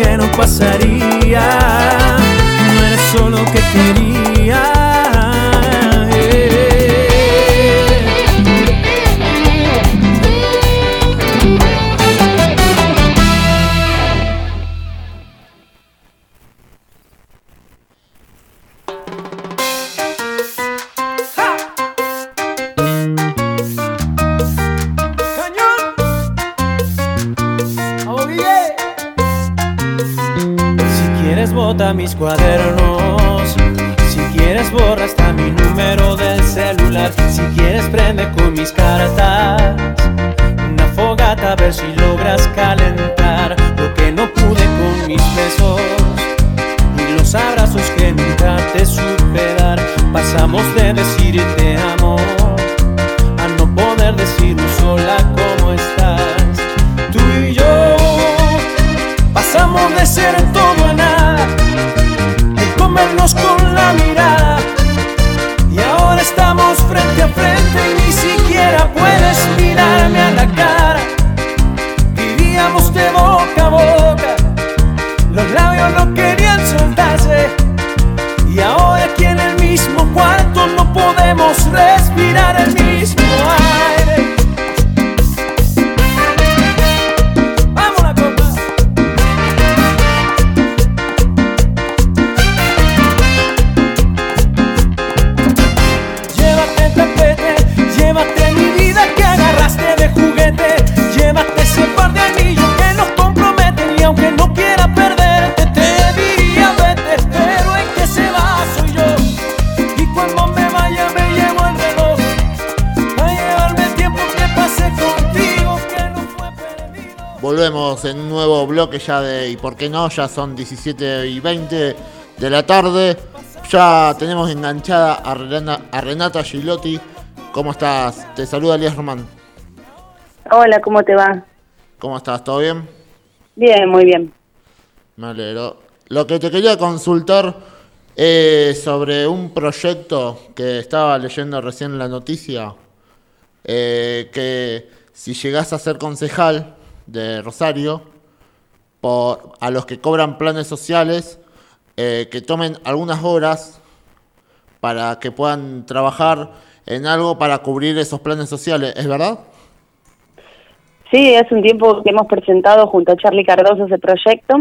nosotros, ¿por qué no pasaría? No eres solo que mis cuadernos. Si quieres borra hasta mi número del celular. Si quieres prende con mis cartas. Una fogata a ver si logras calentar Lo que no pude con mis besos. Y los abrazos que nunca te supe dar. Pasamos de ya de, y por qué no, ya son 17 y 20 de la tarde. Ya tenemos enganchada a, Rena- a Renata Gilotti. ¿Cómo estás? Te saluda Elías Román. Hola, ¿cómo te va? ¿Cómo estás? ¿Todo bien? Bien, muy bien. Me alegro. Lo que te quería consultar es sobre un proyecto que estaba leyendo recién en la noticia, eh, que si llegás a ser concejal de Rosario, por, a los que cobran planes sociales, eh, que tomen algunas horas para que puedan trabajar en algo para cubrir esos planes sociales, ¿es verdad? Sí, hace un tiempo que hemos presentado junto a Charlie Cardoso ese proyecto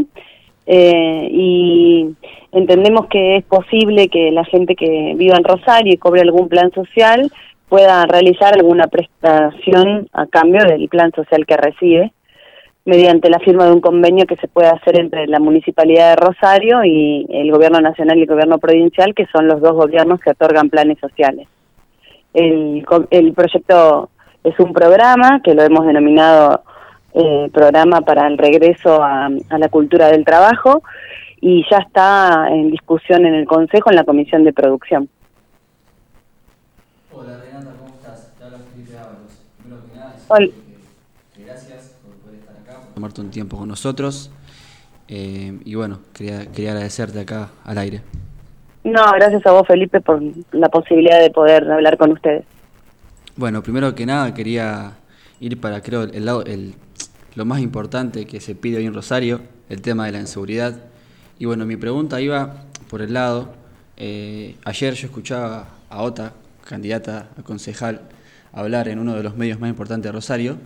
eh, y entendemos que es posible que la gente que viva en Rosario y cobre algún plan social pueda realizar alguna prestación a cambio del plan social que recibe mediante la firma de un convenio que se puede hacer entre la Municipalidad de Rosario y el Gobierno Nacional y el Gobierno Provincial, que son los dos gobiernos que otorgan planes sociales. El, proyecto es un programa que lo hemos denominado eh, Programa para el Regreso a, a la Cultura del Trabajo y ya está en discusión en el Consejo en la Comisión de Producción. Hola Renata, ¿cómo estás? Te habla Felipe Ábalos. Hola. que gracias por poder estar acá, por tomarte un tiempo con nosotros. Eh, y bueno, quería, quería agradecerte acá al aire. No, gracias a vos Felipe por la posibilidad de poder hablar con ustedes. Bueno, primero que nada quería ir para, creo, el lado, el, lo más importante que se pide hoy en Rosario, el tema de la inseguridad. Y bueno, mi pregunta iba por el lado, eh, ayer yo escuchaba a Ota, candidata a concejal, hablar en uno de los medios más importantes de Rosario,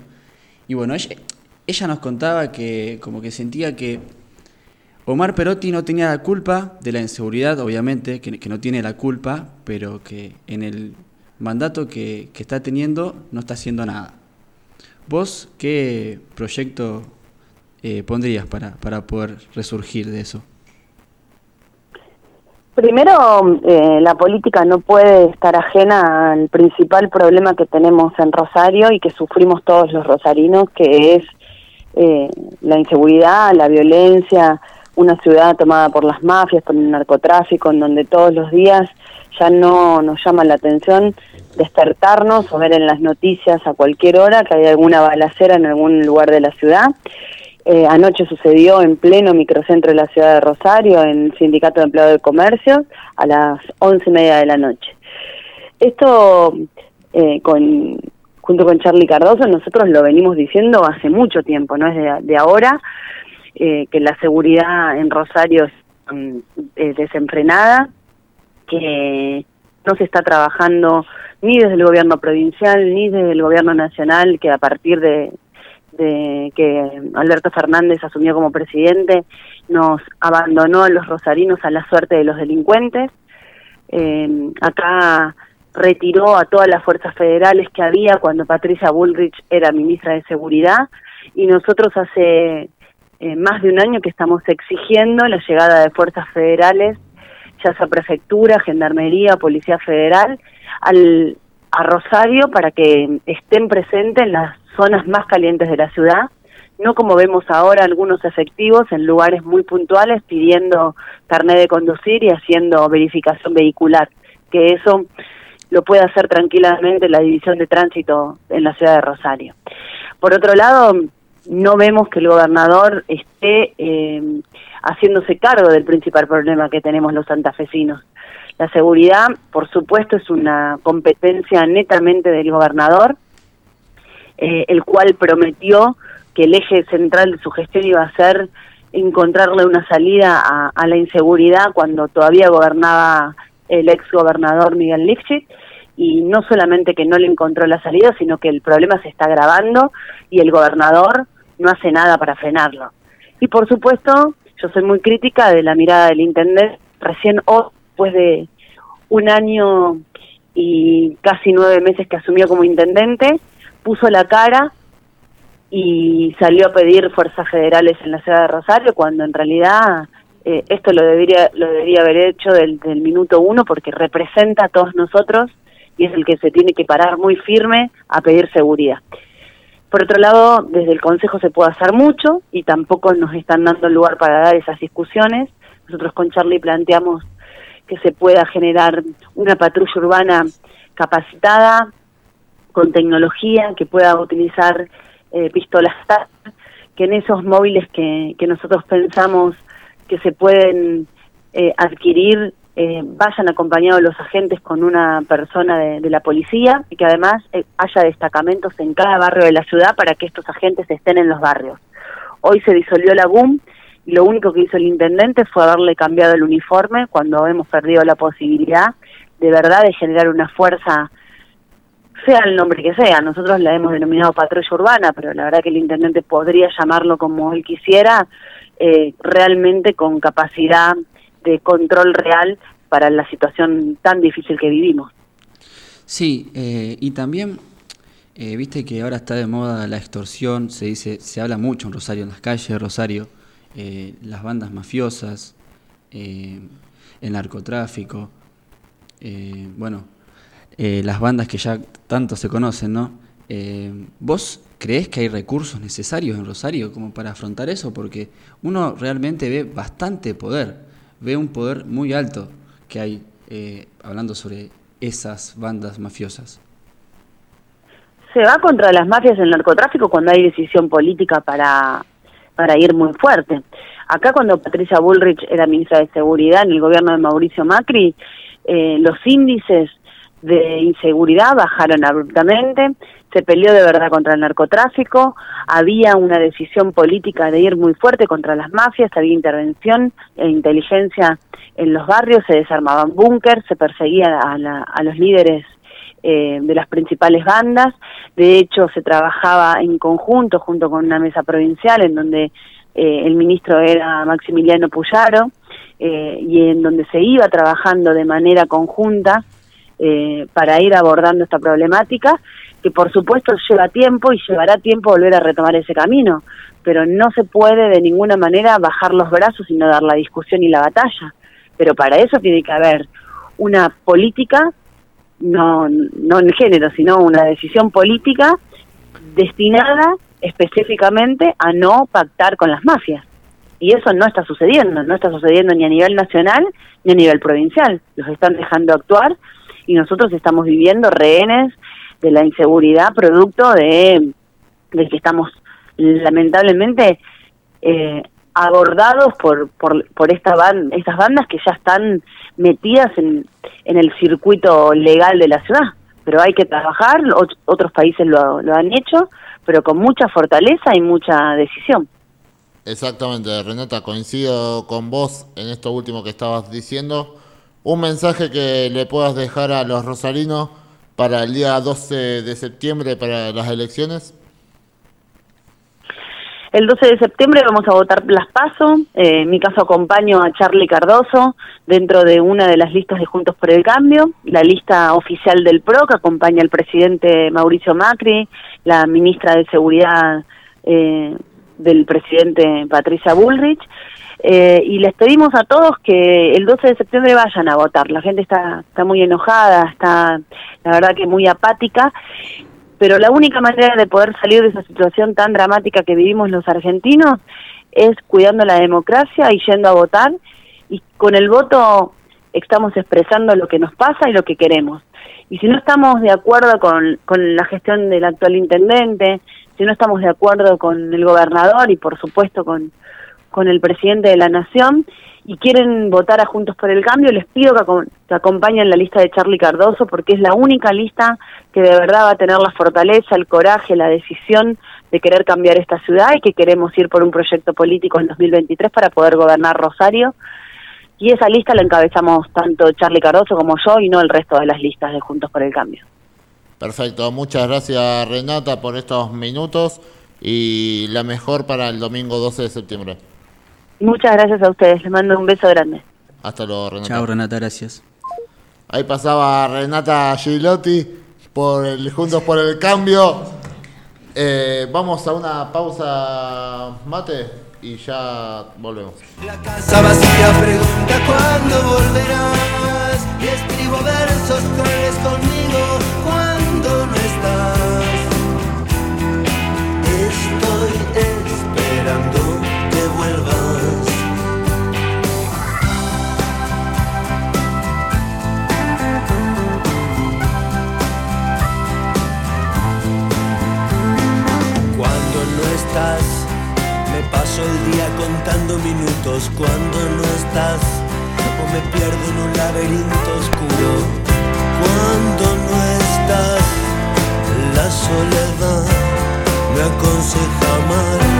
y bueno, ella, ella nos contaba que como que sentía que Omar Perotti no tenía la culpa de la inseguridad, obviamente, que, no tiene la culpa, pero que en el mandato que, que está teniendo no está haciendo nada. ¿Vos qué proyecto eh, pondrías para, para poder resurgir de eso? Primero, eh, la política no puede estar ajena al principal problema que tenemos en Rosario y que sufrimos todos los rosarinos, que es eh, la inseguridad, la violencia, una ciudad tomada por las mafias, por el narcotráfico, en donde todos los días ya no nos llama la atención despertarnos o ver en las noticias a cualquier hora que hay alguna balacera en algún lugar de la ciudad. Eh, anoche sucedió en pleno microcentro de la ciudad de Rosario, en el Sindicato de Empleados de Comercio, a las once y media de la noche. Esto, eh, con, junto con Charlie Cardoso, nosotros lo venimos diciendo hace mucho tiempo, no es de, de ahora, eh, que la seguridad en Rosario es mm, eh, desenfrenada, que no se está trabajando ni desde el gobierno provincial ni desde el gobierno nacional, que a partir de, de que Alberto Fernández asumió como presidente, nos abandonó a los rosarinos a la suerte de los delincuentes. Eh, acá retiró a todas las fuerzas federales que había cuando Patricia Bullrich era ministra de Seguridad y nosotros hace eh, más de un año que estamos exigiendo la llegada de fuerzas federales, ya sea prefectura, gendarmería, policía federal, al, a Rosario para que estén presentes en las zonas más calientes de la ciudad, no como vemos ahora algunos efectivos en lugares muy puntuales pidiendo carnet de conducir y haciendo verificación vehicular, que eso lo puede hacer tranquilamente la División de Tránsito en la ciudad de Rosario. Por otro lado, no vemos que el gobernador esté eh, haciéndose cargo del principal problema que tenemos los santafesinos. La seguridad, por supuesto, es una competencia netamente del gobernador, eh, el cual prometió que el eje central de su gestión iba a ser encontrarle una salida a, la inseguridad cuando todavía gobernaba el ex gobernador Miguel Lifshitz y no solamente que no le encontró la salida, sino que el problema se está agravando y el gobernador no hace nada para frenarlo. Y por supuesto, yo soy muy crítica de la mirada del intendente, recién hoy, después de un año y casi nueve meses que asumió como intendente, puso la cara y salió a pedir fuerzas federales en la ciudad de Rosario, cuando en realidad eh, esto lo debería, lo debería haber hecho del, del minuto uno porque representa a todos nosotros y es el que se tiene que parar muy firme a pedir seguridad. Por otro lado, desde el Consejo se puede hacer mucho y tampoco nos están dando lugar para dar esas discusiones. Nosotros con Charlie planteamos que se pueda generar una patrulla urbana capacitada, con tecnología, que pueda utilizar eh, pistolas TAC, que en esos móviles que, que nosotros pensamos que se pueden eh, adquirir eh, vayan acompañados los agentes con una persona de, la policía y que además eh, haya destacamentos en cada barrio de la ciudad para que estos agentes estén en los barrios. Hoy se disolvió la GUM y lo único que hizo el intendente fue haberle cambiado el uniforme cuando hemos perdido la posibilidad de verdad de generar una fuerza sea el nombre que sea, nosotros la hemos denominado patrulla urbana, pero la verdad que el intendente podría llamarlo como él quisiera, eh, realmente con capacidad de control real para la situación tan difícil que vivimos. Sí, eh, y también, eh, viste que ahora está de moda la extorsión, se dice, se habla mucho en Rosario, en las calles Rosario, eh, las bandas mafiosas, eh, el narcotráfico, eh, bueno, las bandas que ya tanto se conocen, ¿no? ¿Vos creés que hay recursos necesarios en Rosario como para afrontar eso? Porque uno realmente ve bastante poder, ve un poder muy alto que hay eh, hablando sobre esas bandas mafiosas. Se va contra las mafias del narcotráfico cuando hay decisión política para, para ir muy fuerte. Acá cuando Patricia Bullrich era ministra de Seguridad en el gobierno de Mauricio Macri, eh, los índices de inseguridad bajaron abruptamente, se peleó de verdad contra el narcotráfico, había una decisión política de ir muy fuerte contra las mafias, había intervención e inteligencia en los barrios, se desarmaban búnkers, se perseguía a, la, los líderes eh, de las principales bandas, de hecho se trabajaba en conjunto junto con una mesa provincial en donde eh, el ministro era Maximiliano Puyaro eh, y en donde se iba trabajando de manera conjunta eh, para ir abordando esta problemática, que por supuesto lleva tiempo y llevará tiempo volver a retomar ese camino, pero no se puede de ninguna manera bajar los brazos y no dar la discusión y la batalla. pero para eso tiene que haber una política, no, no en género, sino una decisión política destinada específicamente a no pactar con las mafias. Y eso no está sucediendo, no está sucediendo ni a nivel nacional ni a nivel provincial. Los están dejando actuar y nosotros estamos viviendo rehenes de la inseguridad producto de, de que estamos lamentablemente eh, abordados por, por, por estas bandas que ya están metidas en, en el circuito legal de la ciudad. Pero hay que trabajar, ot- otros países lo, lo han hecho, pero con mucha fortaleza y mucha decisión. Exactamente, Renata, coincido con vos en esto último que estabas diciendo. Un mensaje que le puedas dejar a los rosarinos para el día 12 de septiembre, para las elecciones. El 12 de septiembre vamos a votar las PASO. Eh, en mi caso acompaño a Charlie Cardoso dentro de una de las listas de Juntos por el Cambio, la lista oficial del PRO que acompaña al presidente Mauricio Macri, la ministra de Seguridad eh, del presidente Patricia Bullrich. Eh, y les pedimos a todos que el 12 de septiembre vayan a votar. La gente está, está muy enojada, está la verdad que muy apática pero la única manera de poder salir de esa situación tan dramática que vivimos los argentinos es cuidando la democracia y yendo a votar y con el voto estamos expresando lo que nos pasa y lo que queremos. Y si no estamos de acuerdo con, con la gestión del actual intendente, si no estamos de acuerdo con el gobernador y por supuesto con, con el presidente de la nación y quieren votar a Juntos por el Cambio, les pido que, acom- que acompañen la lista de Charlie Cardoso porque es la única lista que de verdad va a tener la fortaleza, el coraje, la decisión de querer cambiar esta ciudad y que queremos ir por un proyecto político en 2023 para poder gobernar Rosario. Y esa lista la encabezamos tanto Charlie Cardoso como yo y no el resto de las listas de Juntos por el Cambio. Perfecto, muchas gracias Renata por estos minutos y la mejor para el domingo 12 de septiembre. Muchas gracias a ustedes, les mando un beso grande. Hasta luego, Renata. Chao, Renata, gracias. Ahí pasaba Renata Gilotti por el Juntos por el Cambio. Eh, vamos a una pausa mate y ya volvemos. Casa vacía pregunta cuándo volverás y escribo versos crueles conmigo cuando el día contando minutos. Cuando no estás, o me pierdo en un laberinto oscuro. Cuando no estás, la soledad me aconseja mal.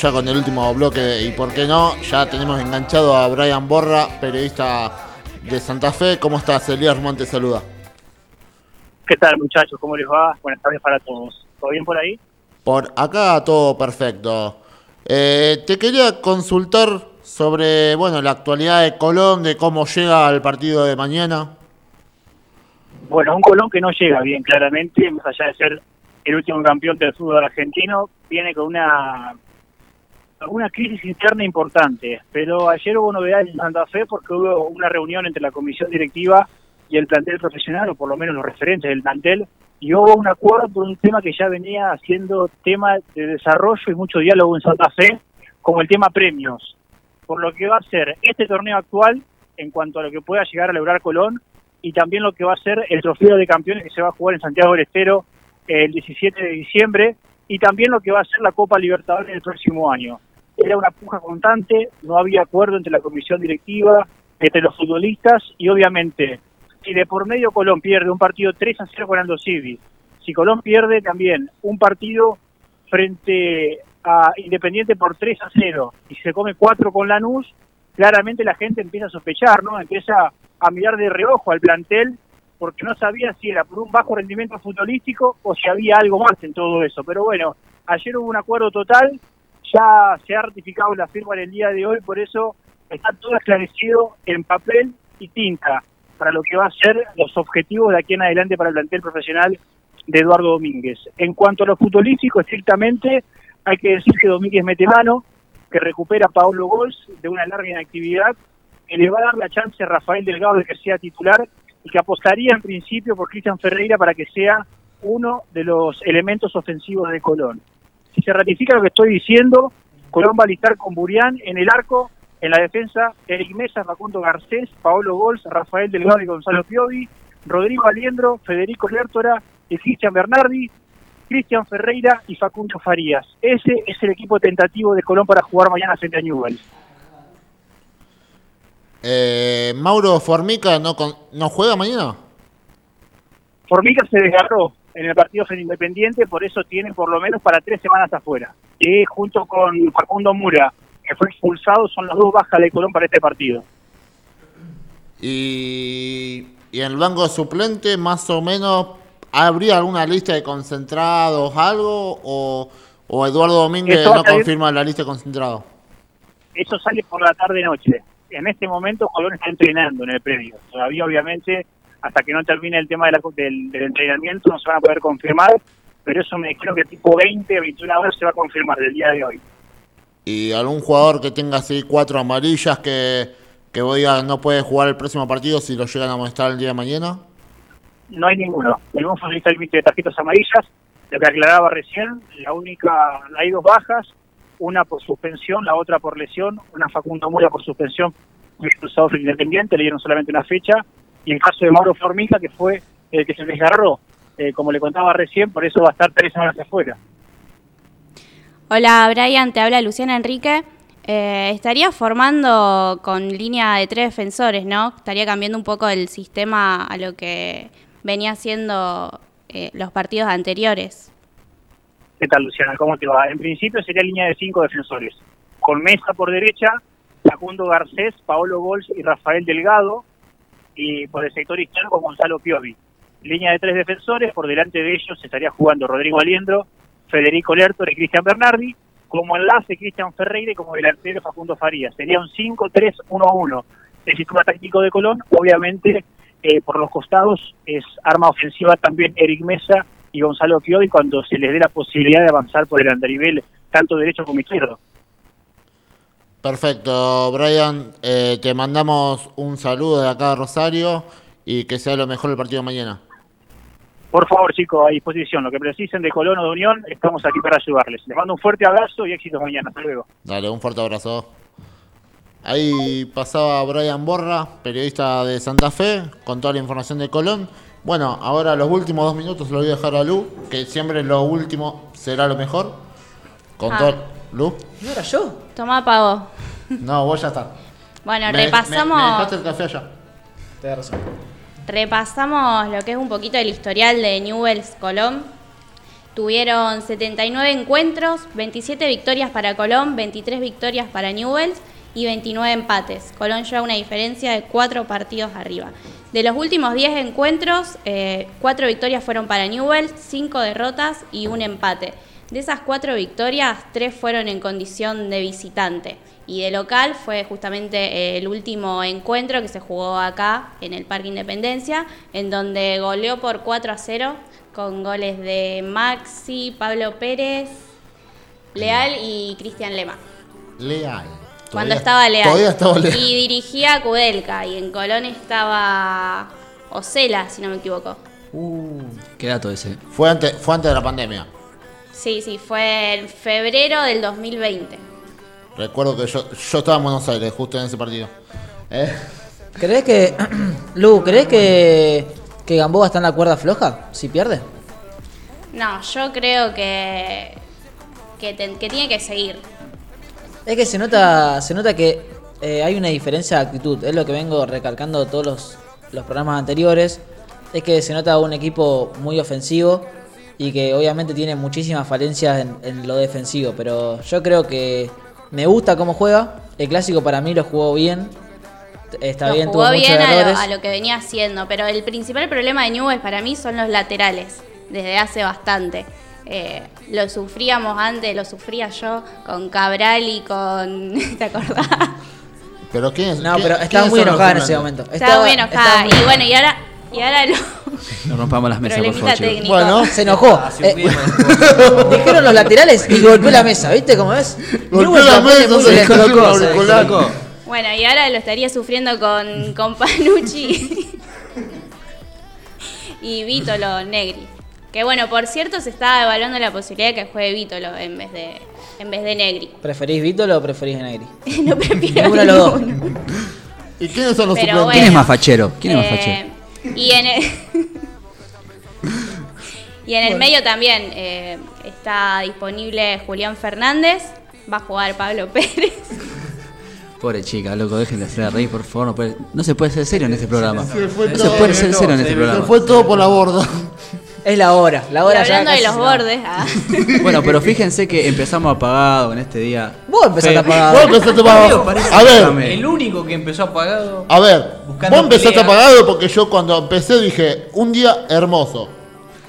Ya con el último bloque y por qué no, ya tenemos enganchado a Brian Borra, periodista de Santa Fe. ¿Cómo estás? Elías Monte saluda. ¿Qué tal, muchachos? ¿Cómo les va? Buenas tardes para todos. ¿Todo bien por ahí? Por acá todo perfecto. Eh, te quería consultar sobre bueno la actualidad de Colón, de cómo llega al partido de mañana. Bueno, un Colón que no llega bien, claramente, más allá de ser el último campeón del fútbol argentino, viene con una una crisis interna importante. Pero ayer hubo novedades en Santa Fe porque hubo una reunión entre la comisión directiva y el plantel profesional, o por lo menos los referentes del plantel, y hubo un acuerdo por un tema que ya venía siendo tema de desarrollo y mucho diálogo en Santa Fe, como el tema premios. Por lo que va a ser este torneo actual, en cuanto a lo que pueda llegar a lograr Colón, y también lo que va a ser el trofeo de campeones que se va a jugar en Santiago del Estero el 17 de diciembre, y también lo que va a ser la Copa Libertadores el próximo año. Era una puja constante, no había acuerdo entre la comisión directiva, entre los futbolistas, y obviamente si de por medio Colón pierde un partido 3 a 0 con Aldo Civi, si Colón pierde también un partido frente a Independiente por 3 a 0 y se come 4 con Lanús, claramente la gente empieza a sospechar, ¿no? Empieza a mirar de reojo al plantel porque no sabía si era por un bajo rendimiento futbolístico o si había algo más en todo eso. Pero bueno, ayer hubo un acuerdo total, ya se ha ratificado la firma en el día de hoy, por eso está todo esclarecido en papel y tinta para lo que va a ser los objetivos de aquí en adelante para el plantel profesional de Eduardo Domínguez. En cuanto a lo futbolístico, estrictamente, hay que decir que Domínguez mete mano, que recupera a Paolo Gols de una larga inactividad, que le va a dar la chance a Rafael Delgado de que sea titular y que apostaría en principio por Cristian Ferreira para que sea uno de los elementos ofensivos de Colón. Si se ratifica lo que estoy diciendo, Colón va a listar con Burián en el arco en la defensa, Eric Mesa, Facundo Garcés, Paolo Gols, Rafael Delgado y Gonzalo Piovi, Rodrigo Aliendro, Federico Lertora y Cristian Bernardi, Cristian Ferreira y Facundo Farías. Ese es el equipo tentativo de Colón para jugar mañana frente a Newell's. Eh, Mauro Formica no, con- no juega mañana. Formica se desgarró en el partido frente Independiente, por eso tiene por lo menos para tres semanas afuera. Y junto con Facundo Mura, que fue expulsado, son las dos bajas de Colón para este partido. Y, y en el banco suplente, más o menos, ¿habría alguna lista de concentrados, algo? ¿O, o Eduardo Domínguez no salir- confirma la lista de concentrados? Eso sale por la tarde-noche. En este momento Colón está entrenando en el predio. Todavía, obviamente, hasta que no termine el tema de la- del, del entrenamiento, no se van a poder confirmar, pero eso me creo que tipo 20, 21 horas se va a confirmar del día de hoy. ¿Y algún jugador que tenga así cuatro amarillas que, que vos digas no puede jugar el próximo partido si lo llegan a molestar el día de mañana? No hay ninguno. Ningún futbolista límite de tarjetas amarillas. Lo que aclaraba recién, la única, hay dos bajas, una por suspensión, la otra por lesión, una Facundo Mura por suspensión, expulsado a Independiente, le dieron solamente una fecha, y el caso de Mauro Formica, que fue el que se desgarró, eh, como le contaba recién, por eso va a estar tres semanas afuera. Hola Brian, te habla Luciana Enrique. Eh, estaría formando con línea de tres defensores, ¿no? Estaría cambiando un poco el sistema a lo que venía haciendo eh, los partidos anteriores. ¿Qué tal, Luciana? ¿Cómo te va? En principio sería línea de cinco defensores. Con Mesa por derecha, Facundo Garcés, Paolo Bols y Rafael Delgado. Y por el sector izquierdo con Gonzalo Piovi. Línea de tres defensores, por delante de ellos estaría jugando Rodrigo Aliendro, Federico Lertor y Cristian Bernardi. Como enlace Cristian Ferreira y como delantero Facundo Farías. Sería un 5-3-1-1. El sistema táctico de Colón, obviamente, eh, por los costados es arma ofensiva también Eric Mesa y Gonzalo Piovi cuando se les dé la posibilidad de avanzar por el andarivel tanto derecho como izquierdo. Perfecto, Brian. eh, te mandamos un saludo de acá de Rosario y que sea lo mejor el partido de mañana. Por favor, chicos, a disposición. Lo que precisen de Colón o de Unión, estamos aquí para ayudarles. Les mando un fuerte abrazo y éxitos mañana. Hasta luego. Dale, un fuerte abrazo. Ahí pasaba Brian Borra, periodista de Santa Fe, con toda la información de Colón. Bueno, ahora los últimos dos minutos lo voy a dejar a Lu, que siempre lo último será lo mejor. Con Ah. todo... Lu. ¿No era yo? Toma, Pavo. No, vos ya está. Bueno, Me- repasamos. Me, me dejaste el café allá. Tenés razón. Repasamos lo que es un poquito el historial de Newells Colón. Tuvieron 79 encuentros, 27 victorias para Colón, 23 victorias para Newells y 29 empates. Colón lleva una diferencia de 4 partidos arriba. De los últimos 10 encuentros, 4 victorias fueron para Newells, 5 derrotas y un empate. De esas 4 victorias, 3 fueron en condición de visitante. Y de local fue justamente eh, el último encuentro que se jugó acá en el Parque Independencia, en donde goleó por 4 a 0 con goles de Maxi, Pablo Pérez, Leal y Cristian Lema. Leal. Cuando estaba Leal. Todavía estaba Leal. Y dirigía a Kudelka. Y en Colón estaba Ocela, si no me equivoco. ¿Qué dato ese? Fue antes, fue antes de la pandemia. Sí, sí, fue en febrero del 2020. Recuerdo que yo, yo estaba en Buenos Aires justo en ese partido. ¿Eh? ¿Crees que. *clears throat* Lu, ¿crees que. que Gamboa está en la cuerda floja? Si pierde. No, yo creo que. que, tiene que seguir. Es que se nota, se nota que eh, hay una diferencia de actitud. Es lo que vengo recalcando todos los, los programas anteriores. Es que se nota un equipo muy ofensivo y que obviamente tiene muchísimas falencias en, en lo defensivo. Pero yo creo que me gusta cómo juega. El clásico para mí lo jugó bien. Está Lo bien, jugó tuvo muchos bien a lo, a lo que venía haciendo, pero el principal problema de Newell's para mí son los laterales, desde hace bastante. Eh, lo sufríamos antes, lo sufría yo con Cabral y con... *laughs* ¿Te acordás? Pero quién es? No, pero estaba muy enojada en ese momento. Estaba muy enojada. muy y bueno, y ahora, y ahora lo... No rompamos las mesas, por favor, técnico. Bueno, se enojó. Ah, Eh, *laughs* dijeron los laterales y golpeó la mesa, ¿viste cómo es? Golpeó la mesa, se descolocó, se. Bueno, y ahora lo estaría sufriendo con, con Panucci *laughs* y Vítolo Negri. Que bueno, por cierto, se está evaluando la posibilidad de que juegue Vítolo en vez de, en vez de Negri. ¿Preferís Vítolo o preferís Negri? *laughs* no prefiero Ninguno de los dos. ¿Y quiénes son los Pero suplentes? ¿Quién es más fachero? ¿Quién es más Eh, fachero? Y en el, *laughs* y en el medio también eh, está disponible Julián Fernández, va a jugar Pablo Pérez. *laughs* Pobre chica, loco, dejen de hacer reír, por favor. No, puede- no se puede ser serio en este programa. Se No se puede ser serio en este Se programa. fue todo por la borda. Es la hora, la Y hora ya hablando de los bordes, ah. *laughs* Bueno, pero fíjense que empezamos apagado en este día. Vos empezaste Fe- apagado. Vos empezaste apagado. A ver, El único que empezó apagado. a ver. Vos empezaste pelea. apagado porque yo cuando empecé dije, un día hermoso.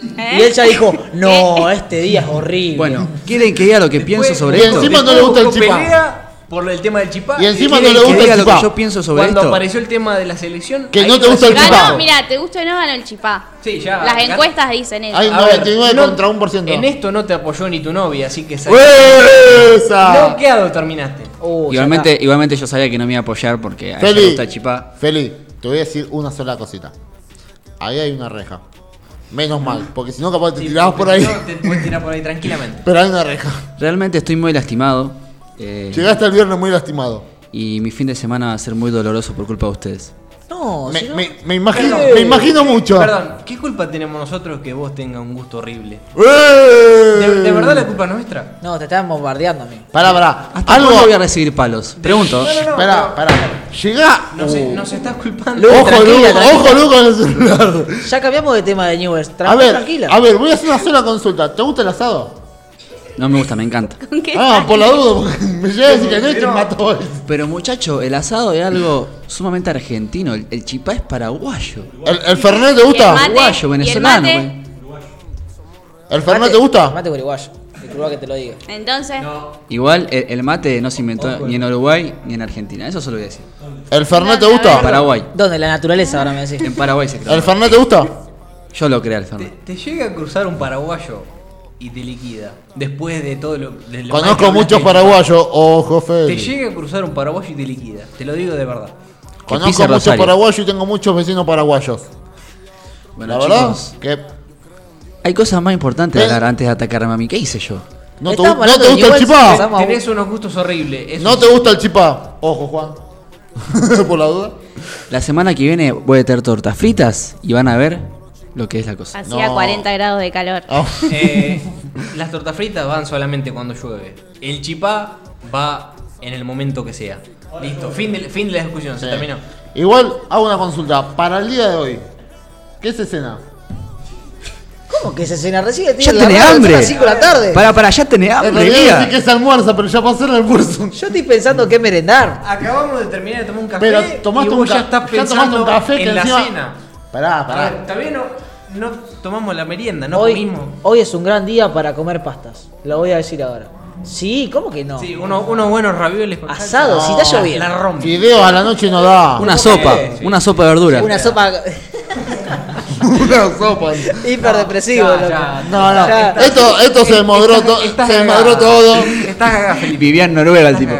Y él ya dijo, no, este día es horrible. Bueno, ¿quieren que diga lo que pienso sobre y esto? encima no le gusta el pelea por el tema del chipá. Y encima no ¿Quieren le gusta el lo que chipá. yo pienso sobre Cuando esto? apareció el tema de la selección. Que no te gusta el chipá. Ganó, mira, te gusta o no ganó el chipá. Sí, ya. Las encuestas dicen eso. Hay ver, 99 no- contra 1%. En esto no te apoyó ni tu novia, así que ¡Esa! Bloqueado terminaste. Ya Igualmente, igualmente yo sabía que no me iba a apoyar porque a Feli, gusta el chipá. Feli, te voy a decir una sola cosita. Ahí hay una reja. Menos mal, porque si no capaz te Sí, tirabas por ahí. No, te puedes tirar por ahí tranquilamente. *laughs* Pero hay una reja. Realmente estoy muy lastimado. Eh, Llegaste el viernes muy lastimado. y mi fin de semana va a ser muy doloroso por culpa de ustedes. No, Me, si no- me- me imagino, Perdón. me imagino mucho. Perdón, ¿qué culpa tenemos nosotros que vos tengas un gusto horrible? ¡Eh! ¿De, de verdad la culpa es nuestra? No, te estaban bombardeando a mí. Pará, pará. ¿Hasta Algo. cuándo voy a recibir palos? Pregunto. Pará, pará. Llegá. Nos, Uh. nos estás culpando. Ojo, tranquila, Lu, tranquila. ojo, Lu con el celular. Ya cambiamos de tema de Newell's. Tra- A ver, tranquila. a ver, voy a hacer una sola consulta. ¿Te gusta el asado? No me gusta, me encanta. *laughs* ¿Con qué Ah, por la duda, porque me llega a decir que no y te mato hoy. Pero muchacho, el asado es algo sumamente argentino. El, el chipá es paraguayo. ¿El, el Fernet te ¿Y el gusta? mate? Uruguayo, ¿Y el venezolano. mate? güey. ¿El Fernet te gusta? Mate uruguayo. Disculpa que te lo diga. Entonces, Igual el, el mate no se inventó ni en Uruguay ni en Argentina. Eso solo voy a decir. ¿El Fernet te En gusta? Paraguay. ¿Dónde? La naturaleza ahora me decís. En Paraguay se creó. ¿El Fernet te gusta? Yo lo creé el Te, Fernet. te llega a cruzar un paraguayo y te liquida. Después de todo lo. de Conozco muchos paraguayos. Ojo, Te Feli. llega a cruzar un paraguayo y te liquida. Te lo digo de verdad. Conozco muchos paraguayos y tengo muchos vecinos paraguayos. Bueno, La verdad, chicos, que hay cosas más importantes de hablar antes de atacarme a mí. ¿Qué hice yo? no te, no te gusta el chipá. Tenés unos gustos horribles. eso No te gusta el chipá. Ojo, Juan. *laughs* por la duda. La semana que viene voy a tener tortas fritas y van a ver lo que es la cosa. hacía No. 40 grados de calor. Ah, *laughs* Eh, las tortas fritas van solamente cuando llueve. El chipá va en el momento que sea. Listo, fin de, fin de la discusión, se terminó. Igual hago una consulta. Para el día de hoy, ¿qué se cena? ¿Cómo que se cena recién? Ya Tiene tenés la hambre. A las 5 de la tarde. Para, para, ya tenés En hambre, que se almuerza, pero ya pasó el almuerzo. Yo estoy pensando qué merendar. Acabamos de terminar de tomar un café. Pero tomaste y un vos ca- ya estás ya pensando tomaste un café que en la encima- cena. Pará, pará. ver, todavía no, no tomamos la merienda, no hoy, comimos. hoy es un gran día para comer pastas. Lo voy a decir ahora. Sí, ¿cómo que no? Sí, uno- unos buenos ravioles con Asado, salsa. si está lloviendo. La rompe. Fideos a la noche no da. Una sopa, una sopa de verdura. Una sopa *laughs* Una sopa. hiperdepresivo. Ya, loco. ya. No, no. Ya. Esto, esto se desmadró, to- Estás se desmadró todo. Estás cagado, Felipe. Vivía en Noruega el tipo.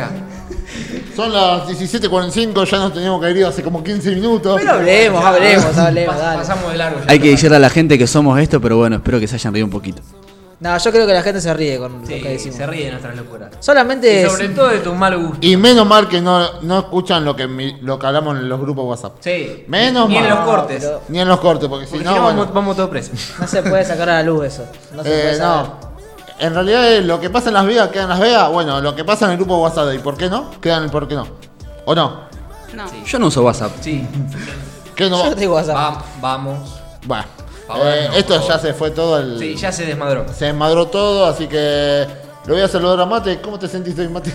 Son las 17.45, ya nos teníamos que ir hace como 15 minutos. Pero hablemos, hablemos, hablemos, Pas- dale. Pasamos de largo. ya. Hay que decirle a la gente que somos esto, pero bueno, espero que se hayan reído un poquito. No, yo creo que la gente se ríe con Sí, lo que decimos. se ríe de nuestras locuras. Solamente Y es- sobre todo de tu mal gusto. Y menos mal que no, no escuchan lo que, mi- lo que hablamos en los grupos WhatsApp. Sí. Menos Ni mal. en los cortes. pero- Ni en los cortes, porque si Porque no, si no, bueno. vamos, vamos todos presos. no se puede sacar a la luz eso. No se Eh, puede saber. no. En realidad eh, lo que pasa en Las Vegas queda en Las Vegas. Bueno, lo que pasa en el grupo WhatsApp y por qué no, queda en el por qué no. ¿O no? No. Yo no uso WhatsApp. Sí. *laughs* ¿Qué no? Yo tengo WhatsApp. Va- vamos. Bueno, eh, no, esto ya se fue todo el. Sí, ya se desmadró. Se desmadró todo, así que lo voy a saludar a Mate. ¿Cómo te sentiste hoy, Mate?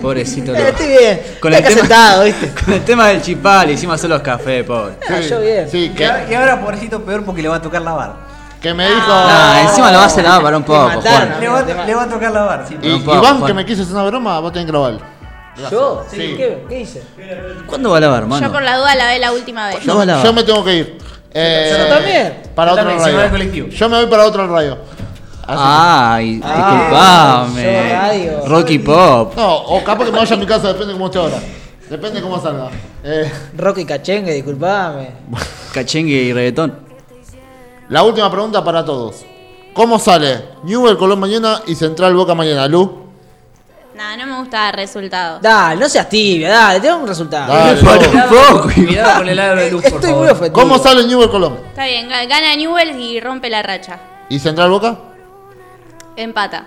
Pobrecito. Eh, loco. estoy bien. Con Estoy el, tema, sentado, ¿viste? *laughs* con el tema del chipal, hicimos hacer los cafés, pobre. Ah, yo bien. Sí, Y que, ahora, y ahora, pobrecito, peor porque le va a tocar lavar. Que me dijo. Ah, encima lo vas a lavar para un poco, mataron. Juan. Le va, a- le va a tocar lavar. Sí. y un poco, Iván, Juan. que me quiso hacer una broma, vos tenés que grabar. ¿Yo? Sí. ¿Qué, ¿Qué hice? ¿Cuándo va a lavar, Yo hermano? por la duda la ve la última vez. No va a lavar. Yo me tengo que ir. Eh, Yo también. Para Yo otro también, va radio. el colectivo. Yo me voy para otro radio. Así Ay, Ah, yo disculpame. radio. Rocky Pop. que- No, o capaz que me vaya a mi casa, depende de cómo esté ahora. Depende de cómo salga. Eh, Rocky Cachengue, disculpame. Cachengue y reggaetón. La última pregunta para todos. ¿Cómo sale Newell Colón mañana y Central Boca mañana? Lu. No, no me gusta el resultado. Dale, no seas tibia, dale, tengo un resultado. Dale, *laughs* un poco, Cuidado con el aro de luz, por Estoy favor. muy ofendido. ¿Cómo sale Newell Colón? Está bien, ga- gana Newell's y rompe la racha. ¿Y Central Boca? Empata.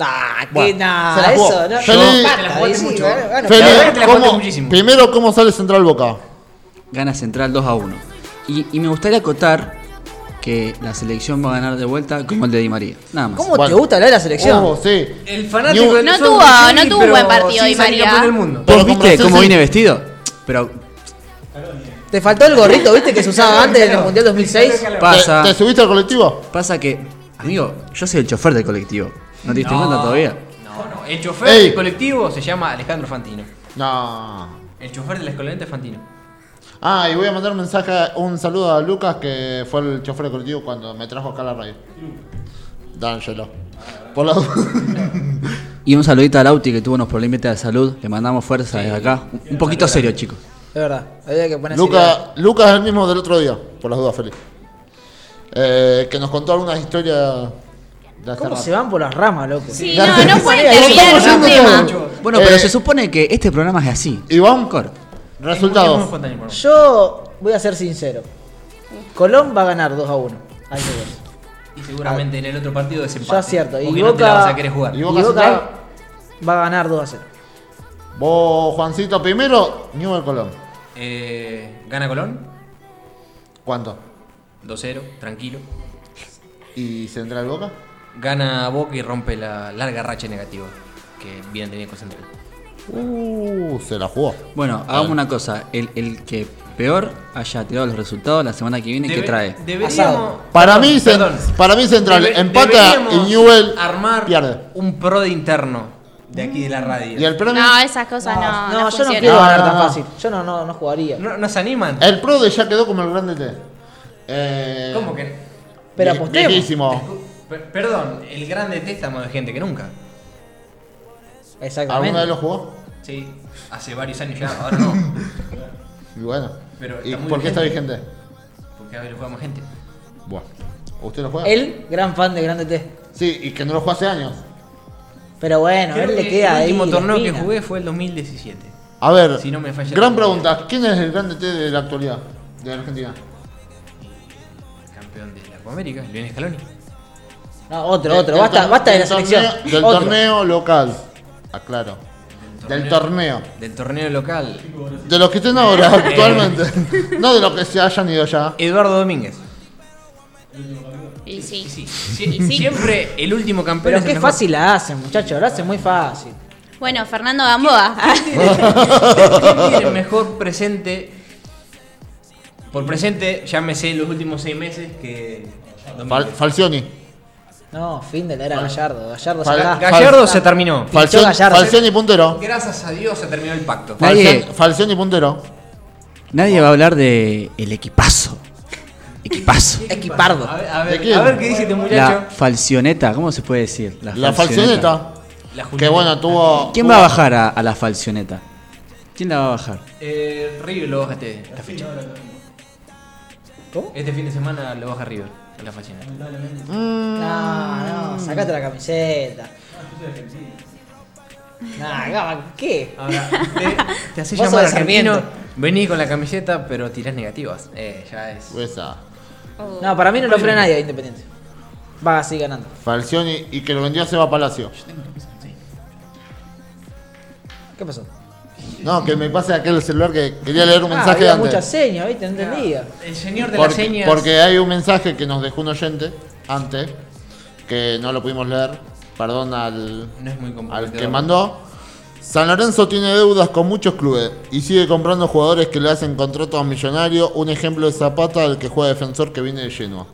Ah, que Bueno, se nada, la jugó. eso, no. Te jugaste mucho. verdad que te la ¿cómo- jugaste muchísimo. primero, ¿cómo sale Central Boca? Gana Central 2 a 1. Y, y me gustaría acotar que la selección va a ganar de vuelta como el de Di María. Nada más. ¿Cómo Bueno. te gusta hablar de la selección? Ojo, sí. El fanático New- del No tuvo- no tuvo pero buen partido Di María. del mundo. ¿Vos viste cómo sí. vine vestido? Pero Te faltó el gorrito, ¿viste? Que se usaba *laughs* antes del Mundial 2006. pasa, ¿Te, te subiste al colectivo? pasa que, amigo, yo soy el chofer del colectivo. ¿No te diste No. cuenta todavía? No, no. El chofer Ey. del colectivo se llama Alejandro Fantino. No. El chofer de la escolenta es Fantino. Ah, y voy a mandar un mensaje, un saludo a Lucas, que fue el chofer de colectivo cuando me trajo acá a la radio. D'Angelo. Por la Y un saludito a Lauti que tuvo unos problemitas de salud. Le mandamos fuerza desde acá. Un- poquito serio, chicos. Es verdad, había que poner Lucas, Lucas es el mismo del otro día, por las dudas, Feliz. Eh, que nos contó algunas historias de hace ¿Cómo rato. se van por las ramas, loco? Sí, no, no pueden terminar un tema. Bueno, pero Eh, se supone que este programa es así. Iván, Corto. Es muy resultados. Yo voy a ser sincero. Colón va a ganar 2 a 1. Ahí se ve. Y seguramente en el otro partido desempate. Yo acierto. Y Porque no te la Boca, vas a querer jugar. Y y Boca Boca Central. va a ganar 2 a 0. Vos, Juancito, primero, Newell Colón. Eh, ¿Gana Colón? ¿Cuánto? 2-0, tranquilo. ¿Y Central Boca? Gana Boca y rompe la larga racha negativa que viene teniendo con Central. Uh, se la jugó. Bueno, hagamos una cosa. El, el que peor haya tirado los resultados la semana que viene, ¿qué Debe- trae? Deberíamos. Para mí, Cen- perdón. para mí Central Debe- empata y Newell armar pierde. un pro de interno de aquí de la radio. ¿Y el premio? No, esas cosas no. No, No, yo no funcionan. quiero No, ganar no, tan no. fácil. Yo no, no, no jugaría. ¿No, ¿no se animan? El pro de ya quedó como el grande T. Eh, ¿Cómo que? Pero vie- apostemos. Viejísimo. Per- Perdón, el grande T está más de gente que nunca. Exactamente. ¿Alguna vez lo jugó? Sí, hace varios años ya, ahora no. *laughs* Y bueno. Pero ¿Y por qué está vigente. Porque a ver, lo juega más gente. Bueno. ¿Usted lo juega? Él, gran fan de Grande T. Sí, y que no lo juega hace años. Pero bueno, a él le que queda ahí. el último torneo que jugué fue el 2017. A ver, Si no me falla gran pregunta. ¿Quién es el grande T de la actualidad? De Argentina. Campeón de la Copa América, Lionel Scaloni. No, otro, otro. Basta, basta de la selección. torneo- del Otro. torneo local. Aclaro. Del torneo. Del torneo local. De los que estén ahora, actualmente. no de los que se hayan ido ya. Eduardo Domínguez. Y sí. Sí, Siempre el último campeón Pero es el qué mejor. fácil la hacen, muchachos. La hacen muy fácil. Bueno, Fernando Gamboa. ¿Quién tiene mejor presente? Por presente, ya me sé los últimos seis meses que. Fal- Falcioni. No, fin de la era Gallardo. Gallardo Fal- sacá. Gallardo se terminó. Falcioni, Gallardo. Falcioni puntero. Gracias a Dios se terminó el pacto. Nadie- Falcioni, puntero. Nadie va a hablar de el equipazo. Equipazo. *laughs* Equipardo. A ver, a ¿De ver, quién? a ver qué dice este muchacho. La falcioneta, ¿cómo se puede decir? La falcioneta. La Que bueno, tuvo. ¿Quién tuvo- va a bajar a, a la falcioneta? ¿Quién la va a bajar? Eh, River lo baja este, esta fecha. ¿Cómo? Este fin de semana lo baja River en la fachina. No, no, sacate la camiseta. Nah, Gaba, ¿qué? Ahora, te, te haces Vos llamar argentino, vení con la camiseta, pero tirás negativas. Eh, ya es. Esa. No, para mí no lo frena nadie a Independiente. Va así ganando. Falcioni y que lo vendió a Seba Palacio. ¿Qué pasó? No, que me pase aquel celular que quería leer un Ah, mensaje había antes. muchas señas, ¿viste? No entendía. El señor de Porque, las señas. porque hay un mensaje que nos dejó un oyente antes, que no lo pudimos leer. Perdón al, No es muy al que mandó. San Lorenzo tiene deudas con muchos clubes y sigue comprando jugadores que le hacen contratos millonarios. Un ejemplo de Zapata, el que juega defensor que viene de Genoa.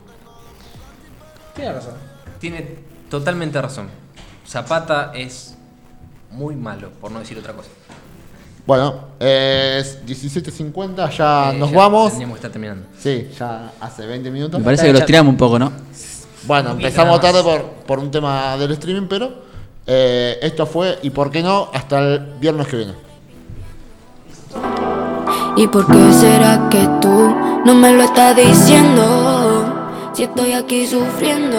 Tiene razón. Tiene totalmente razón. Zapata es muy malo, por no decir otra cosa. Bueno, es 17.50, ya Eh, nos ya vamos. Tendríamos que estar terminando. Sí, ya hace 20 minutos. Me parece que los tiramos un poco, ¿no? Bueno, empezamos tarde por, por un tema del streaming, pero eh, esto fue, y por qué no, hasta el viernes que viene. ¿Y por qué será que tú no me lo estás diciendo? Si estoy aquí sufriendo.